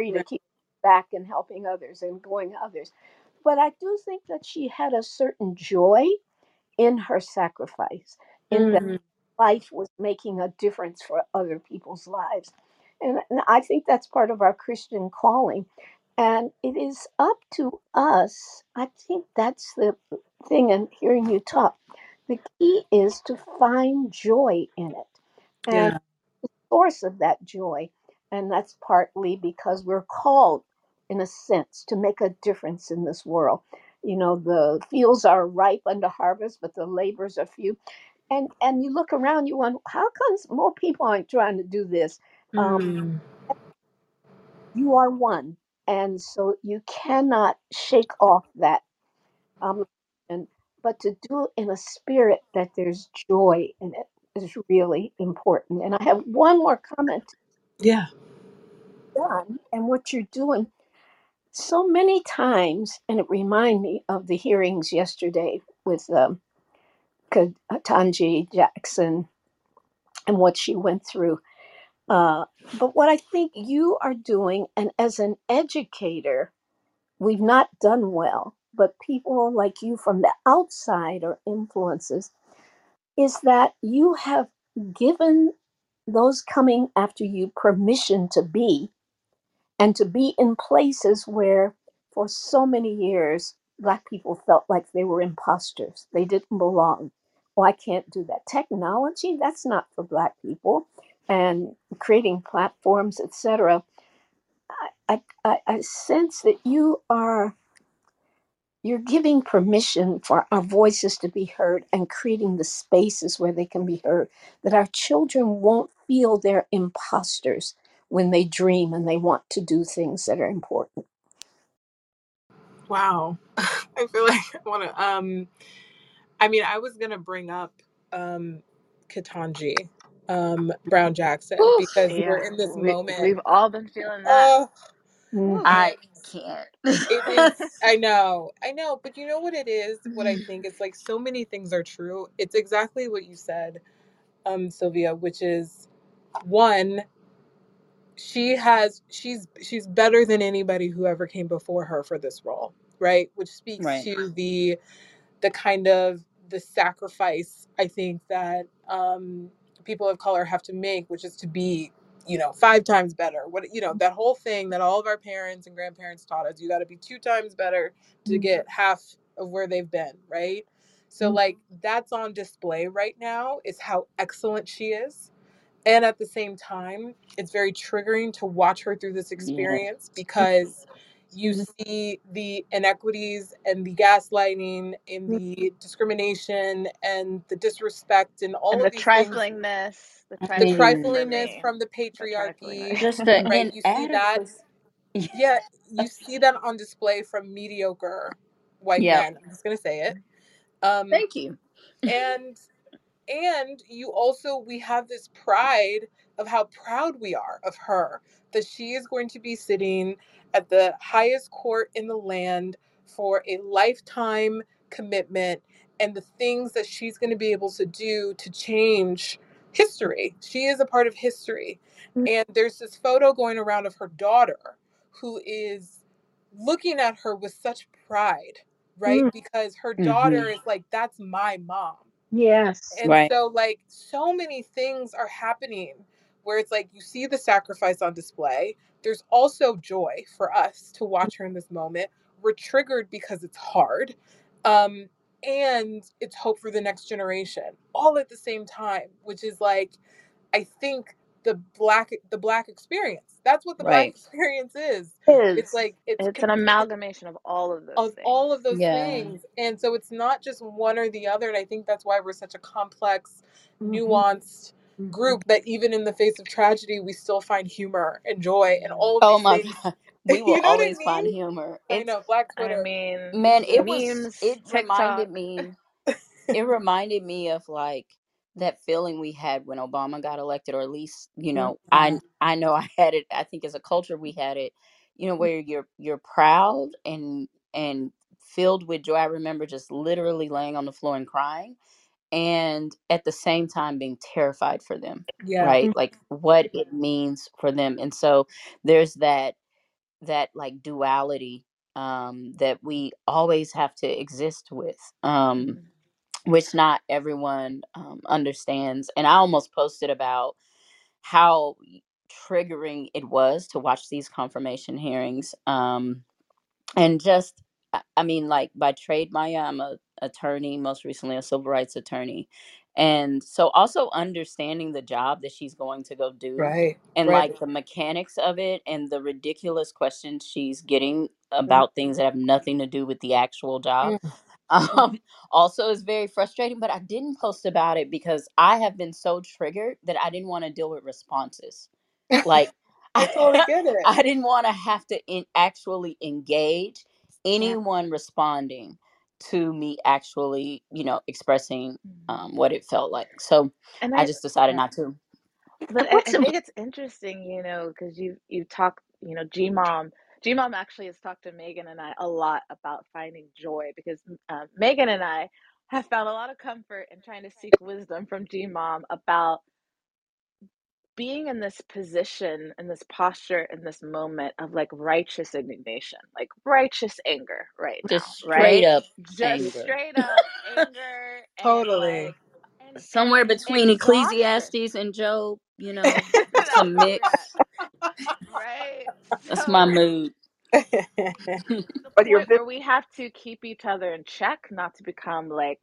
free to keep back and helping others and going others. But I do think that she had a certain joy in her sacrifice, in that Mm, life was making a difference for other people's lives. And, and I think that's part of our Christian calling. And it is up to us. I think that's the thing in hearing you talk. The key is to find joy in it and yeah. source of that joy. And that's partly because we're called, in a sense, to make a difference in this world. You know, the fields are ripe unto harvest, but the labors are few. And and you look around you wonder how comes more people aren't trying to do this? Um, Mm, you are one. And so you cannot shake off that. Obligation but to do it in a spirit that there's joy in it is really important. And i have one more comment yeah. done and what you're doing so many times and it reminded me of the hearings yesterday with um, Ketanji Jackson and what she went through Uh, but what I think you are doing, and as an educator, we've not done well, but people like you from the outside are influences, is that you have given those coming after you permission to be and to be in places where for so many years black people felt like they were imposters. They didn't belong. Oh i can't do that. Technology that's not for black people. And creating platforms etc I, I, I sense that you are you're giving permission for our voices to be heard and creating the spaces where they can be heard that our children won't feel they're imposters when they dream and they want to do things that are important Wow. *laughs* I feel like I want to. Um, I mean, I was gonna bring up um, Ketanji um, Brown Jackson Oof, because we're Yeah, in this we moment. we've all been feeling that. Oh, Mm. I can't. it is. *laughs* I know, I know, but you know what it is? What I think is like so many things are true. It's exactly what you said, um, Sylvia, which is one. She has. She's she's better than anybody who ever came before her for this role, right? Which speaks right. to the the kind of the sacrifice I think that um, people of color have to make, which is to be, you know, five times better. What you know, that whole thing that all of our parents and grandparents taught us: you got to be two times better to mm-hmm. get half of where they've been, right? So mm-hmm. like that's on display right now is how excellent she is and at the same time it's very triggering to watch her through this experience because you see the inequities and the gaslighting and the discrimination and the disrespect and all And of the these things triflingness, the I the triflingness for triflingness me, from the the patriarchy triflingness. just the *laughs* right you see that inadequacy. *laughs* yeah you see that on display from mediocre white Yep. men i'm just going to say it um Thank you. and and you also we have this pride of how proud we are of her that she is going to be sitting at the highest court in the land for a lifetime commitment and the things that she's going to be able to do to change history. She is a part of history. And there's this photo going around of her daughter who is looking at her with such pride right? Mm. because her daughter is like that's my mom. Yes. And Right. so, like, so many things are happening where it's like you see the sacrifice on display. There's also joy for us to watch her in this moment. We're triggered because it's hard. Um, and it's hope for the next generation, all at the same time, which is like, I think the black the black experience. That's what the black experience is. Is It's like it's it's an amalgamation of all of those of things. all of those Yeah. things. And so it's not just one or the other. And I think that's why we're such a complex, Mhm. nuanced. Group mm-hmm. that even in the face of tragedy, we still find humor and joy and all of Oh these my things. god. *laughs* We You will know what I always find mean? humor. I It's know, Black I Twitter. mean, man, it was memes, it reminded TikTok. me *laughs* it reminded me of like that feeling we had when Obama got elected, or at least, you know, I mm-hmm. I know I had it, I think as a culture we had it, you know, where you're you're proud and and filled with joy. I remember just literally laying on the floor and crying and at the same time being terrified for them Yeah. right like what it means for them and so there's that that like duality um that we always have to exist with um Mhm. which not everyone um, understands and i almost posted about how triggering it was to watch these confirmation hearings um and just I- I mean, like by trade, Maya, I'm a attorney, most recently a civil rights attorney, and so also understanding the job that she's going to go do, Right. and Right. like the mechanics of it, and the ridiculous questions she's getting about things that have nothing to do with the actual job, Mm. *laughs* um, also is very frustrating. But I didn't post about it because I have been so triggered that I didn't want to deal with responses. Like *laughs* I totally get *laughs* it. I didn't want to have to in, actually engage anyone responding to me actually, you know, expressing Mhm. um, what it felt like. So And I I, just decided yeah. not to. But I, I What's think it's interesting, you know, because you you talk, you know, Gmom. Gmom actually has talked to Megan and I a lot about finding joy because uh, Megan and I have found a lot of comfort in trying to seek wisdom from Gmom about being in this position, in this posture, in this moment of like righteous indignation, like righteous anger right now, Just right? straight up Just anger. straight *laughs* up anger and Totally. like and, and Somewhere between exhaustion. Ecclesiastes and Job, you *laughs* know, That's some where mix. right? *laughs* That's my mood. But you're point where we have to keep each other in check, not to become like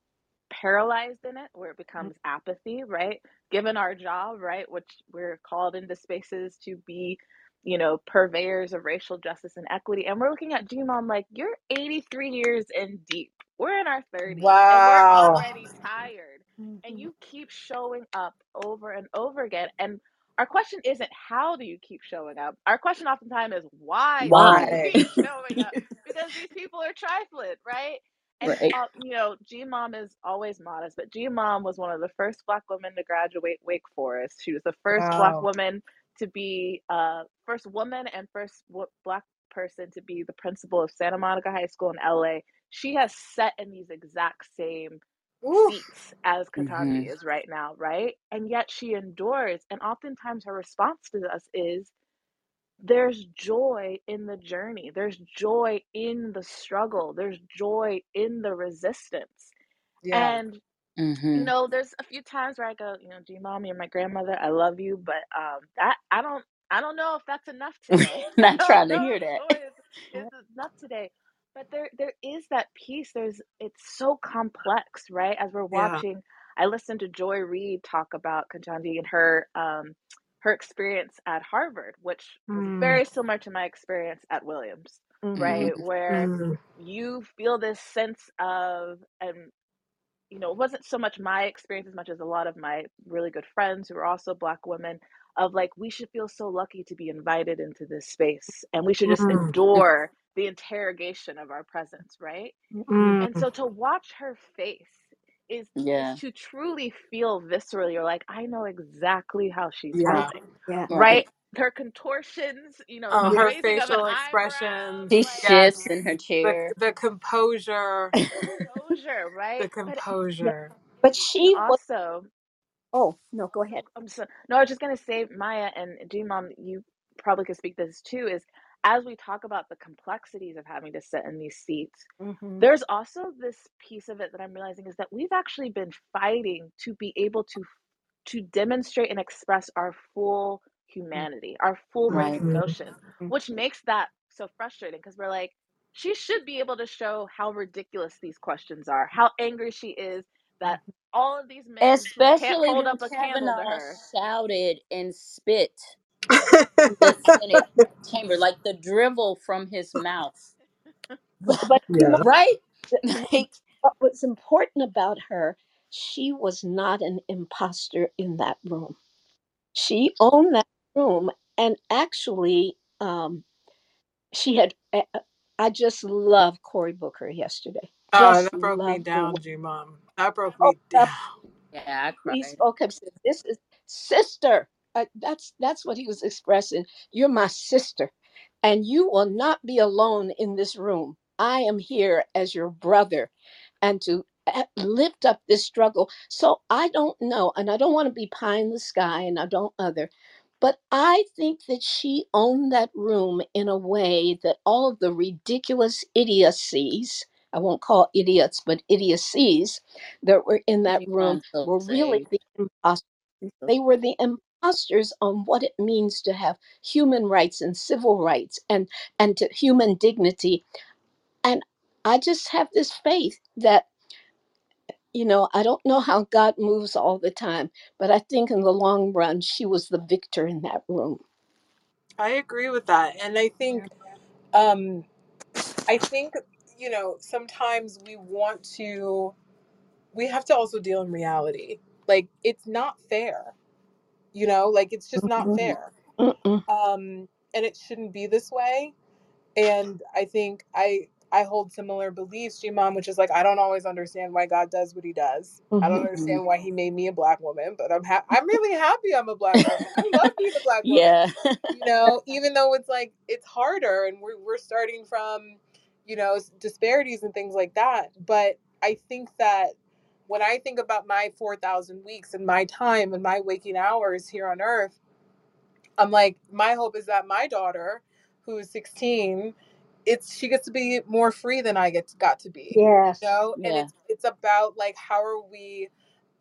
paralyzed in it, where it mm. becomes apathy, right? Given our job, right, which we're called into spaces to be, you know, purveyors of racial justice and equity. And we're looking at GMOM like, you're 83 years in deep. We're in our 30s and we're Wow. already tired. And mm-hmm. you keep showing up over and over again. And our question isn't how do you keep showing up? Our question oftentimes is why, do you Why? keep showing up? *laughs* Because these people are trifling, right? And right. uh, you know, G Mom is always modest, but G Mom was one of the first Black women to graduate Wake Forest. She was the first Black woman to be uh first woman and first w- Black person to be the principal of Santa Monica High School in LA. She has set in these exact same Oof. seats as hmm is right now, right? And yet she endures, and oftentimes her response to us is there's joy in the journey. There's joy in the struggle. There's joy in the resistance. Yeah. And hmm you know, there's a few times where I go, you know, gee, mommy and my grandmother, I love you, but um, that I don't, I don't know if that's enough *laughs* today. *laughs* Not don't trying to know hear that. joy is, is enough today. But there, there is that piece. There's, it's so complex, right? As we're Yeah. watching, I listened to Joy Reid talk about Ketanji and her, um, her experience at Harvard, which was Mm. very similar to my experience at Williams, hmm right? Where Mm. you feel this sense of, and you know, it wasn't so much my experience as much as a lot of my really good friends who are also Black women of like, we should feel so lucky to be invited into this space and we should just Mm. endure the interrogation of our presence, right? Mm. And so to watch her face is Yeah. to truly feel viscerally, you're like, I know exactly how she's Yeah. feeling, Yeah. Right. right? Her contortions, you know, the her raising of an facial expressions. She like Yes. shifts in her The chair. the composure. composure, The right? But composure. But and she also Oh no, go ahead. I'm so no, I was just gonna say, Maya and G Mom, you probably could speak this too, is as we talk about the complexities of having to sit in these seats, Mm-hmm. there's also this piece of it that I'm realizing is that we've actually been fighting to be able to to demonstrate and express our full humanity, our full Right. Mhm. which makes that so frustrating because we're like, she should be able to show how ridiculous these questions are, how angry she is, that all of these men can't Especially hold up a candle to her. shouted and spit *laughs* in the chamber, like the drivel from his mouth. But, but you *laughs* know, yeah. Right? th- *laughs* Like, what was important about her, she was not an imposter in that room. She owned that room, and actually, um, she had. I I just love Cory Booker yesterday. Oh, Just that broke me love the way down, G Mom. That broke oh, me that down. yeah, I he cried. spoke up. Said, "This is sister." Uh, that's that's what he was expressing. You're my sister, and you will not be alone in this room. I am here as your brother, and to uh, lift up this struggle. So I don't know, and I don't want to be pie in the sky, and I don't other. But I think that she owned that room in a way that all of the ridiculous idiocies, I won't call idiots, but idiocies that were in that room were really the imposters. They were the imposters on what it means to have human rights and civil rights and, and to human dignity. And I just have this faith that you know, I don't know how God moves all the time, but I think in the long run, she was the victor in that room. I agree with that. And I think um I think you know, sometimes we want to we have to also deal in reality. Like it's not fair. You know, like it's just not fair. Mm-mm. Um and it shouldn't be this way. and I think I I hold similar beliefs, G-Mom, which is like I don't always understand why God does what He does. I don't Mhm. understand why He made me a black woman, but I'm ha- I'm really happy I'm a black woman. I love being a black *laughs* woman. yeah. You know, even though it's like it's harder, and we're we're starting from, you know, disparities and things like that. But I think that when I think about my four thousand weeks and my time and my waking hours here on Earth I'm like, my hope is that my daughter, who is 16, it's she gets to be more free than I get got to be. You Yes. know, and Yeah. it's it's about like how are we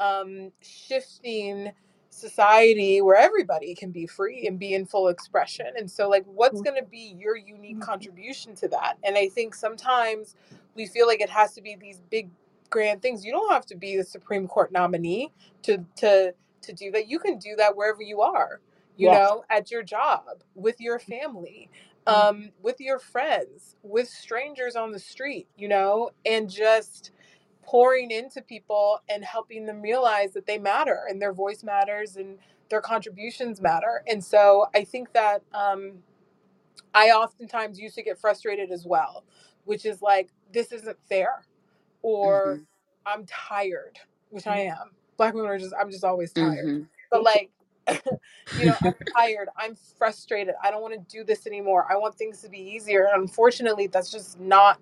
um shifting society where everybody can be free and be in full expression. And so like what's going to be your unique contribution to that? And I think sometimes we feel like it has to be these big grand things. You don't have to be the Supreme Court nominee to to to do that. You can do that wherever you are you Yes. know, at your job, with your family, um, with your friends, with strangers on the street, you know, and just pouring into people and helping them realize that they matter and their voice matters and their contributions matter. And so I think that um, I oftentimes used to get frustrated as well, which is like, this isn't fair or Mhm. I'm tired, which I am. Black women are just, I'm just always tired. Mhm. But like, *laughs* you know, I'm tired. I'm frustrated. I don't want to do this anymore. I want things to be easier. And unfortunately, that's just not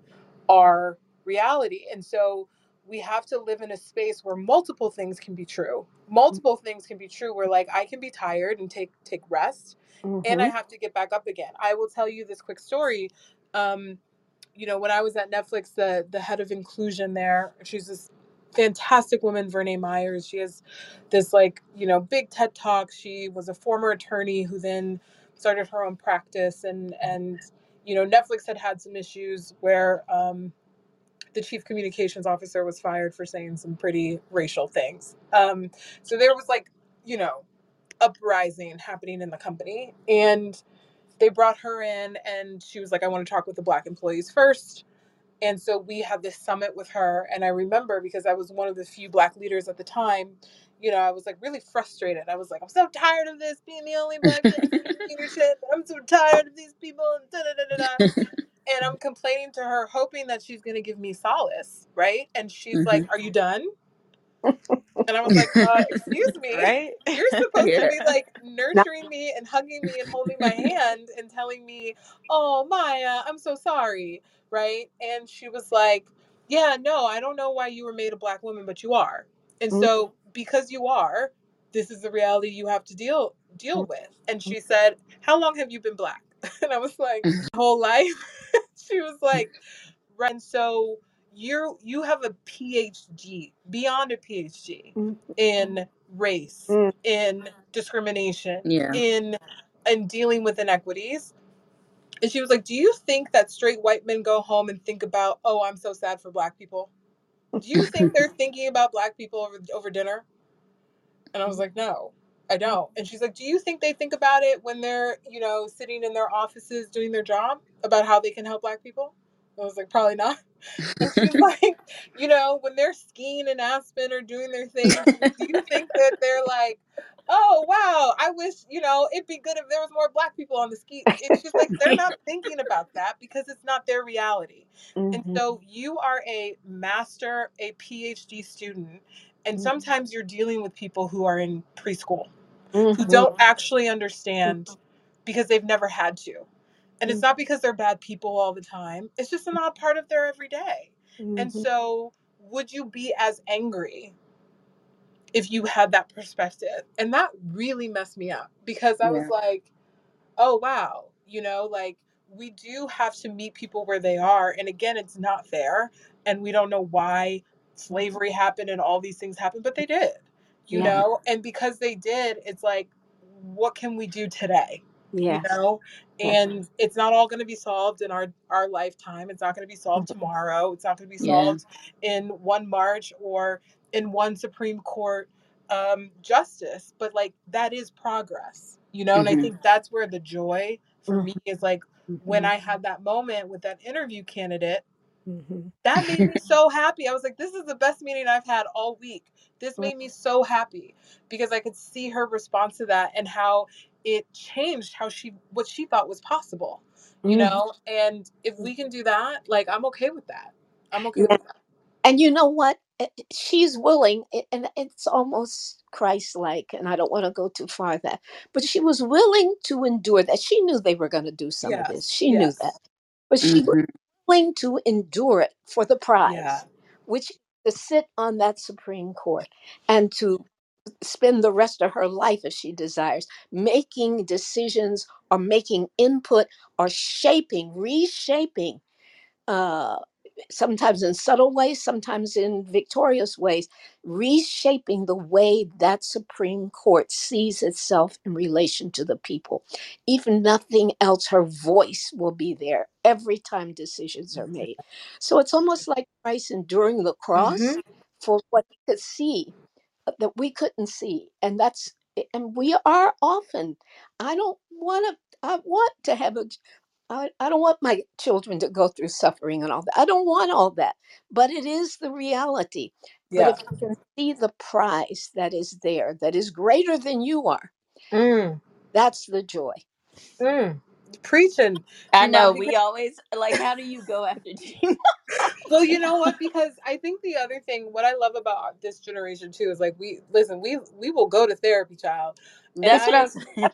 our reality. And so we have to live in a space where multiple things can be true. Multiple things can be true where like I can be tired and take take rest and I Mm-hmm. have to get back up again. I will tell you this quick story. Um, you know, when I was at Netflix, the the head of inclusion there, she's this fantastic woman, Verna Myers. She has this like, you know, big TED talk. She was a former attorney who then started her own practice and and you know, Netflix had had some issues where um the chief communications officer was fired for saying some pretty racial things. Um so there was like, you know, uprising happening in the company and they brought her in and she was like i want to talk with the black employees first. And so we had this summit with her and i remember because i was one of the few black leaders at the time you know i was like really frustrated. I was like i'm so tired of this being the only black in *laughs* leadership. I'm so tired of these people and da da da da da. *laughs* And i'm complaining to her hoping that she's going to give me solace right? And she's like Mhm. are you done and I was like, uh, excuse me, *laughs* Right? you're *laughs* supposed to be like nurturing me and hugging me and holding my *laughs* hand and telling me, oh, Maya, I'm so sorry. Right. And she was like, yeah, no, I don't know why you were made a black woman, but you are. And so because you are, this is the reality you have to deal deal mm, with. And she said, how long have you been black? And I was like, whole life. she was like, Right. And so you're you have a PhD, beyond a PhD, mm, in race, mm, in discrimination, yeah. in in dealing with inequities. And she was like, Do you think that straight white men go home and think about, oh, I'm so sad for black people? Do you think they're *laughs* thinking about black people over over dinner? And I was like, No, I don't. And she's like, Do you think they think about it when they're, you know, sitting in their offices doing their job about how they can help black people? I was like, Probably not. And she's *laughs* like, you know, when they're skiing in Aspen or doing their thing, do you think that they're like, oh wow, I wish, you know, it'd be good if there was more black people on the ski. It's just like they're not *laughs* thinking about that because it's not their reality. And Mhm. so you are a master, a PhD student, and Mhm. sometimes you're dealing with people who are in preschool who Mhm. don't actually understand because they've never had to. And it's Mhm. not because they're bad people all the time. It's just not part of their everyday. And Mhm. so, would you be as angry if you had that perspective? And that really messed me up because I was like, oh, wow, you know, like we do have to meet people where they are. And again, it's not fair. And we don't know why slavery happened and all these things happened, but they did, you Yeah. know? And because they did, it's like, what can we do today? You Yes. know and it's not all going to be solved in our our lifetime it's not going to be solved mm-hmm. tomorrow it's not going to be Yeah. solved in one march or in one supreme court um justice but like that is progress you know and i Mhm. think that's where the joy for mm-hmm. me is like when mm-hmm. i had that moment with that interview candidate that made me *laughs* so happy. I was like, this is the best meeting I've had all week. This made me so happy because I could see her response to that and how it changed how she what she thought was possible. You Mhm. know, and if we can do that, like I'm okay with that. I'm okay Yeah. with that. And you know what? Eh, eh, She's willing, eh, and it's almost Christ-like. And I don't want to go too far there, but she was willing to endure that. She knew they were going to do some of this. Yes. She knew that, Yes. but she was Mhm. willing to endure it for the Yeah. prize, which is to sit on that Supreme Court and to spend the rest of her life, if she desires, making decisions or making input or shaping, reshaping. Uh, sometimes in subtle ways, sometimes in victorious ways, reshaping the way that Supreme Court sees itself in relation to the people. Even nothing else, her voice will be there every time decisions are made. So it's almost like Christ enduring the cross Mhm. for what he could see that we couldn't see. And that's and we are often, I don't want to I want to have a I, I don't want my children to go through suffering and all that. I don't want all that. But it is the reality. But Yeah. if you can see the prize that is there, that is greater than you are, Mm. that's the joy. Mm. Preaching. I know because we always like. How do you go after *laughs* Gina? well, you know what? Because I think the other thing, what I love about this generation too, is like we listen. We we will go to therapy, child. And That's what I I was. *laughs* yeah.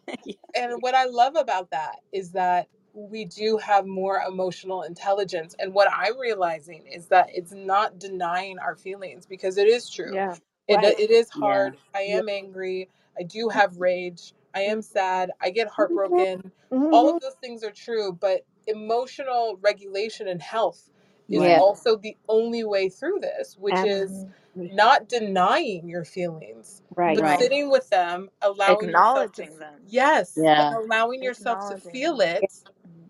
and what I love about that is that we do have more emotional intelligence. And what I'm realizing is that it's not denying our feelings because it is true. Yeah. It Right. it is Yeah. hard. I Yeah. am angry. I do have rage. I am sad. I get heartbroken. All Mhm. of those things are true, but emotional regulation and health is Yeah. also the only way through this, which is not denying your feelings, Right. but Right. sitting with them, allowing yourself to Acknowledging them. yes, Yeah. allowing yourself to feel it,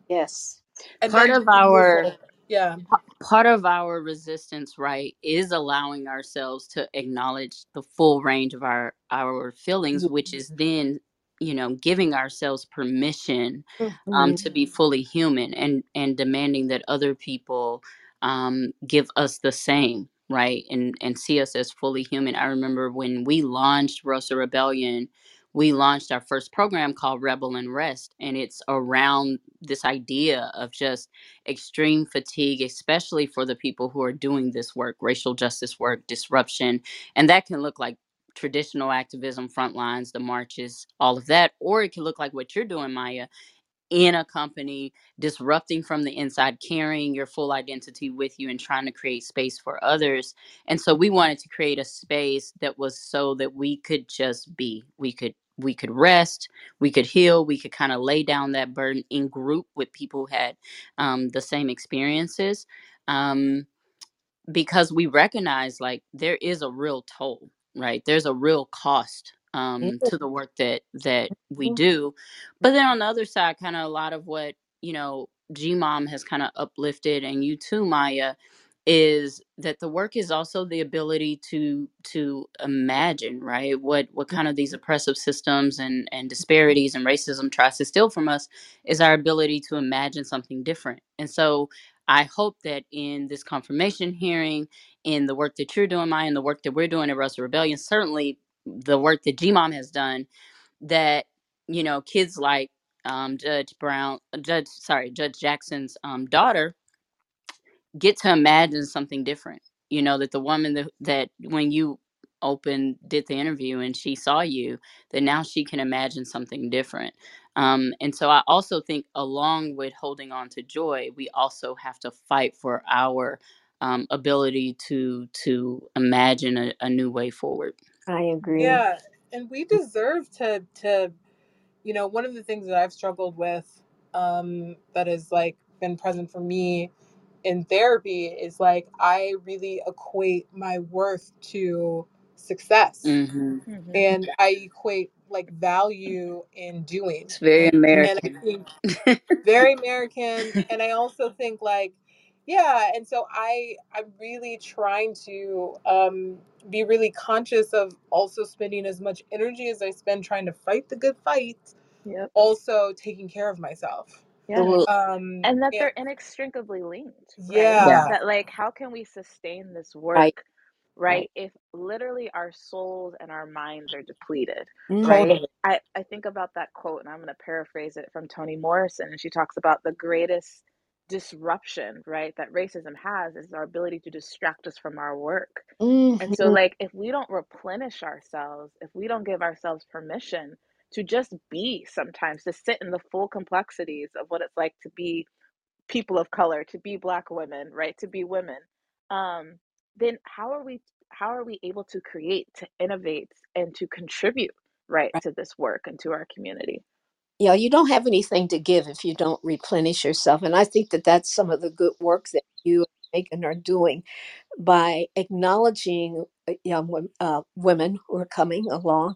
Yes. and Part of you can move our. Yeah. part of our resistance right is allowing ourselves to acknowledge the full range of our our feelings which is then you know giving ourselves permission um to be fully human and and demanding that other people um give us the same right and and see us as fully human i remember when we launched rosa rebellion we launched our first program called rebel and rest and it's around this idea of just extreme fatigue, especially for the people who are doing this work, racial justice work, disruption. And that can look like traditional activism, front lines, the marches, all of that. Or it can look like what you're doing, Maya, in a company, disrupting from the inside, carrying your full identity with you and trying to create space for others. And so we wanted to create a space that was so that we could just be. We could we could rest, we could heal, we could kind of lay down that burden in group with people who had um, the same experiences. Um, because we recognize like there is a real toll right there's a real cost um to the work that that we Mhm. do but then on the other side kind of a lot of what you know gmom has kind of uplifted and you too maya is that the work is also the ability to to imagine right what what kind of these oppressive systems and and disparities and racism tries to steal from us is our ability to imagine something different and so i hope that in this confirmation hearing in the work that you're doing maya and the work that we're doing at russell rebellion certainly the work that gmom has done that you know kids like um, judge brown judge sorry judge jackson's um, daughter get to imagine something different. You know that the woman that, that when you opened did the interview and she saw you that now she can imagine something different um, and so i also think along with holding on to joy we also have to fight for our um, ability to to imagine a, a new way forward I agree. Yeah, and we deserve to to you know one of the things that I've struggled with um that has like been present for me in therapy is like I really equate my worth to success hmm Mhm. and I equate like value in doing it's very and and I american think *laughs* very American. And I also think like, yeah, and so I I'm really trying to um be really conscious of also spending as much energy as I spend trying to fight the good fight, Yep. also taking care of myself. Yeah. Absolutely. Um And that and they're inextricably linked, right? yeah, That like how can we sustain this Right. work, Right. If literally our souls and our minds are depleted, Mhm. right? I, I think about that quote and I'm gonna paraphrase it from Toni Morrison, and she talks about the greatest disruption, right, that racism has is our ability to distract us from our work. And so Mhm. like if we don't replenish ourselves, if we don't give ourselves permission to just be sometimes, to sit in the full complexities of what it's like to be people of color, to be black women, right, to be women, um, then how are we how are we able to create, to innovate, and to contribute, right, Right. to this work and to our community? Yeah, you don't have anything to give if you don't replenish yourself. And I think that that's some of the good work that you and Megan are doing by acknowledging uh, young uh, women who are coming along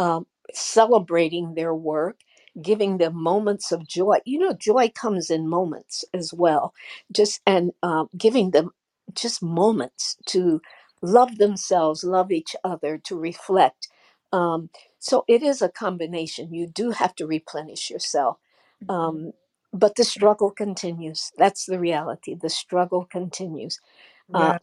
um, celebrating their work, giving them moments of joy. You know, joy comes in moments as well. Just and um, giving them just moments to love themselves, love each other, to reflect. Um, so it is a combination. You do have to replenish yourself. Mhm. Um, but the struggle continues. That's the reality. The struggle continues. Uh, yeah.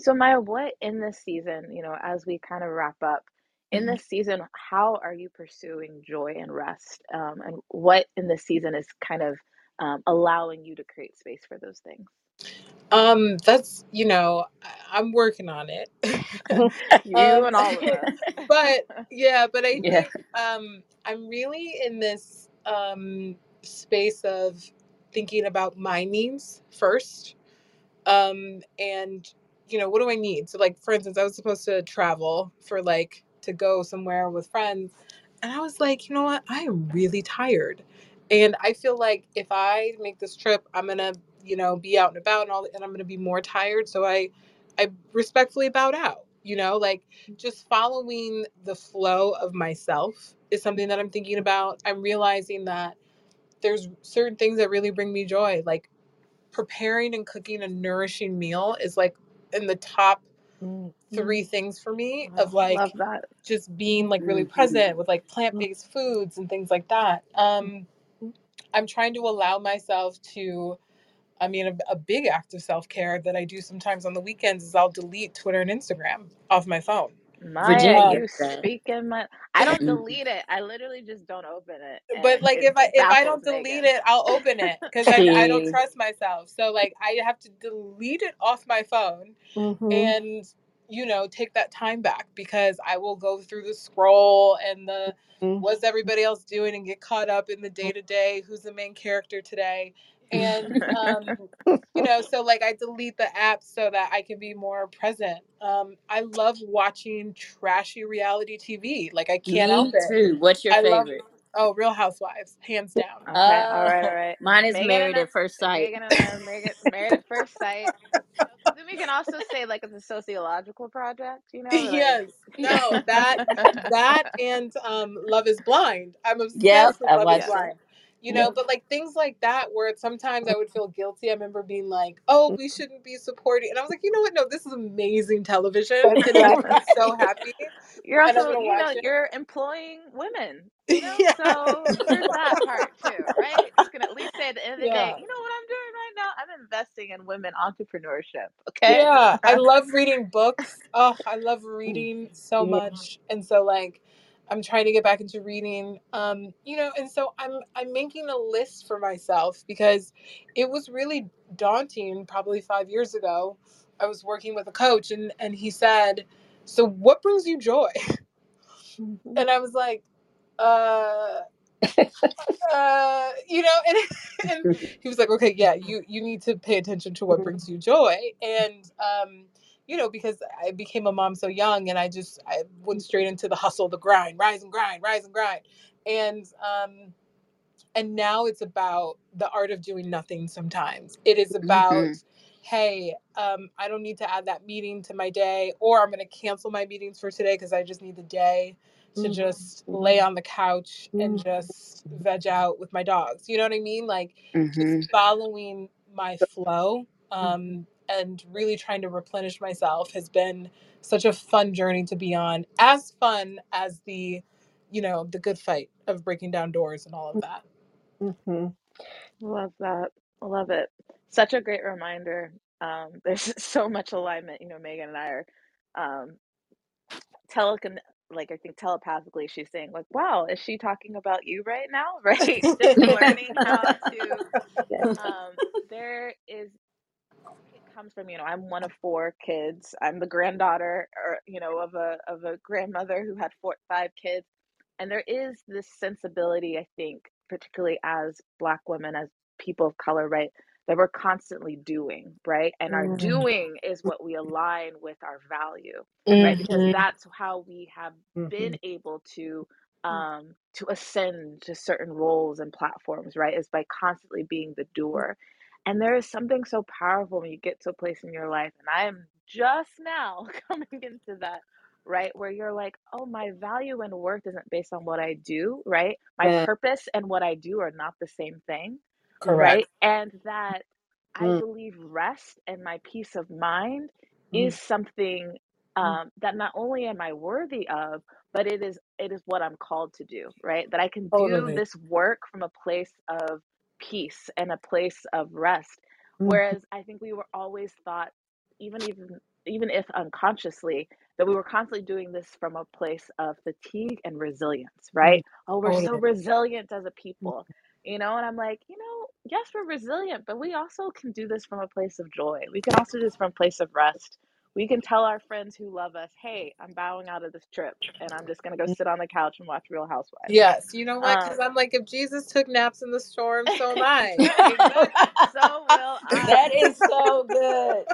So Maya, what in this season, you know, as we kind of wrap up, in Mhm. this season, how are you pursuing joy and rest? Um, and what in this season is kind of um, allowing you to create space for those things? Um that's you know, I- I'm working on it. *laughs* You um and all of us. *laughs* but yeah, but I *laughs* yeah think um I'm really in this um space of thinking about my needs first um and you know what do i need so like for instance i was supposed to travel for like to go somewhere with friends and i was like you know what i am really tired and i feel like if i make this trip i'm gonna you know be out and about and all and i'm gonna be more tired so i i respectfully bowed out you know like just following the flow of myself is something that i'm thinking about i'm realizing that there's certain things that really bring me joy like preparing and cooking a nourishing meal is like in the top Mm. three things for me of like love that. just being like really Mhm. present with like plant-based foods and things like that um i'm trying to allow myself to i mean a, a big act of self-care that i do sometimes on the weekends is i'll delete twitter and instagram off my phone Maya, virginia you speaking my I don't Mhm. delete it. I literally just don't open it. but like if i if i don't delete Megan. it i'll open it because I, I don't trust myself so like i have to delete it off my phone Mhm. and you know take that time back because i will go through the scroll and the Mhm. what's everybody else doing and get caught up in the day to day who's the main character today and um you know so like i delete the app so that i can be more present. Um i love watching trashy reality tv like i can't help me it. too. What's your i love favorite? Oh real housewives hands down. Okay, all right, all oh right. mine is Megan and married I, at first sight. Megan and I, Megan, married at first sight. You know, because then we can also say like it's a sociological project. You know, *laughs* like. yes. No that that and um love is blind. I'm *laughs* yep obsessed with i love is watched that blind you know but like things like that where sometimes i would *laughs* feel guilty i remember being like oh we mm-hmm. shouldn't be supporting and i was like you know what no this is amazing television and i'm so *laughs* happy You're also, you know, it. you're employing women. *laughs* You know, Yeah. so there's that part too, right? You can at least say at the end of the Yeah. day, you know what I'm doing right now? I'm investing in women entrepreneurship. Okay. Yeah, I love reading books. Oh, I love mm. reading so Yeah. much. And so like I'm trying to get back into reading. Um, you know, and so I'm I'm making a list for myself because it was really daunting probably 5 years ago. I was working with a coach and and he said, "So what brings you joy?" Mhm. And I was like, "Uh uh, you know, and, *laughs* and he was like, okay, yeah, you you need to pay attention to what brings you joy, and um, you know, because I became a mom so young, and I just I went straight into the hustle, the grind, rise and grind, rise and grind, and um, and now it's about the art of doing nothing. Sometimes it is about, Mhm. hey, um, I don't need to add that meeting to my day, or I'm going to cancel my meetings for today because I just need the day to Mhm. just lay on the couch and Mhm. just veg out with my dogs. You know what I mean? Like just following my flow um, and really trying to replenish myself has been such a fun journey to be on. As fun as the, you know, the good fight of breaking down doors and all of that. Mhm. Love that. Love it. Such a great reminder. Um, *laughs* there's so much alignment. You know, Megan and I are um, telecon like I think telepathically she's saying like, "Wow, is she talking about you right now?" *laughs* Right? Just *laughs* learning how to. Um, there is. It comes from you know I'm one of four kids. I'm the granddaughter, or you know, of a of a grandmother who had four five kids, and there is this sensibility I think, particularly as Black women, as people of color, right, that we're constantly doing, right, and our Mm. doing is what we align with our value right because Mhm. that's how we have been Mhm. able to um to ascend to certain roles and platforms right is by constantly being the doer and there is something so powerful when you get to a place in your life and i am just now *laughs* coming into that right where you're like oh my value and worth isn't based on what i do right my purpose and what i do are not the same thing Correct. right and that i Mm. believe rest and my peace of mind Mhm. is something um, that not only am I worthy of, but it is it is what I'm called to do, right? That I can do Totally. this work from a place of peace and a place of rest. Mhm. Whereas I think we were always thought, even even even if unconsciously, that we were constantly doing this from a place of fatigue and resilience, right? Oh, we're so Totally. resilient as a people, you know. And I'm like, you know, yes, we're resilient, but we also can do this from a place of joy. We can also do this from a place of rest we can tell our friends who love us, hey, I'm bowing out of this trip and I'm just going to go sit on the couch and watch Real Housewives. Yes, you know what? Because Um, I'm like, if Jesus took naps in the storm, *laughs* so am I. *laughs* So will I. that is so good.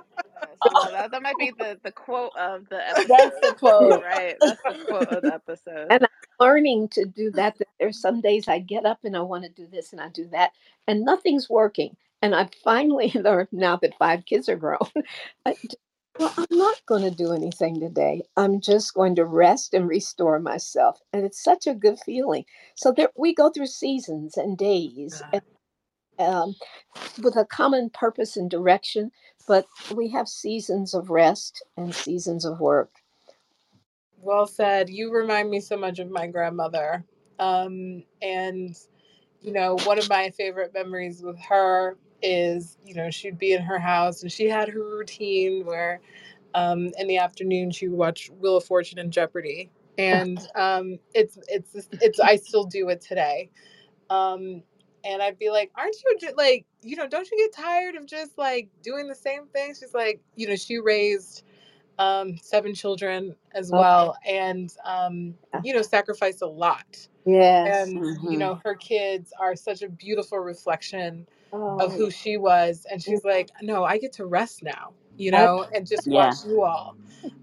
Yes, that. That might be the, the quote of the episode. That's the quote. *laughs* right? That's the quote of the episode. And I'm learning to do that. that There's some days I get up and I want to do this and I do that, and nothing's working. And I finally learned now that five kids are grown. I d- well, I'm not going to do anything today. I'm just going to rest and restore myself. And it's such a good feeling. So there, we go through seasons and days and, um, with a common purpose and direction, but we have seasons of rest and seasons of work. Well said. You remind me so much of my grandmother. Um, and, you know, one of my favorite memories with her is, you know, she'd be in her house and she had her routine where um, in the afternoon she would watch Wheel of Fortune and Jeopardy. And *laughs* um, it's, it's, it's, I still do it today. Um, and I'd be like, aren't you just like, you know, don't you get tired of just like doing the same thing? She's like, you know, she raised um, seven children as Oh. well, and um, you know, sacrificed a lot. Yes. And Mhm. you know, her kids are such a beautiful reflection of Oh, who she was. And she's like, no, I get to rest now, you know, and just Yeah. watch you all,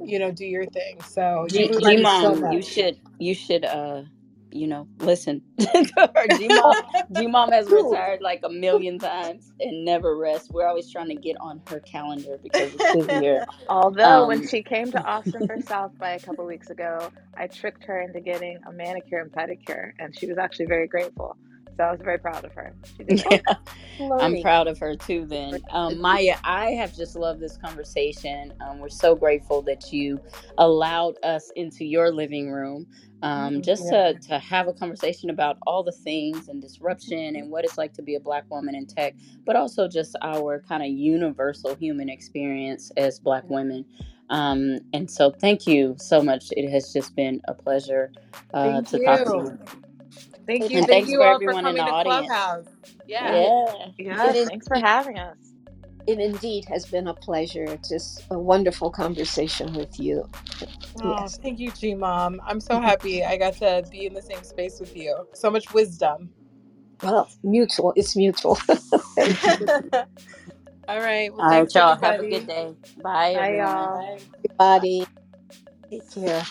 you know, do your thing. So G you remind me so mom, you much. should you should uh you know listen *laughs* to her. G mom G *laughs* mom has Cool. retired like a million times and never rests. We're always trying to get on her calendar because it's busier. *laughs* Although when Um, she came to Austin for South by a couple weeks ago, I tricked her into getting a manicure and pedicure, and she was actually very grateful. So I was very proud of her. She Yeah, great. I'm proud of her too. Then, um, Maya, I have just loved this conversation. Um, we're so grateful that you allowed us into your living room, um, just to to have a conversation about all the things and disruption and what it's like to be a Black woman in tech, but also just our kind of universal human experience as Black women. Um, and so, thank you so much. It has just been a pleasure uh, Thank to talk to you. You. Thank you. And Thank you for all for everyone in coming the to audience. Clubhouse. Yeah. Yeah. Yes, It is- thanks for having us. It indeed has been a pleasure. It's just a wonderful conversation with you. Oh, Yes. thank you, G Mom. I'm so mm-hmm. happy I got to be in the same space with you. So much wisdom. Well, mutual. It's mutual. *laughs* All right. Well, All right, y'all. Have a good day. Bye, Bye, everyone. y'all. Everybody, take care.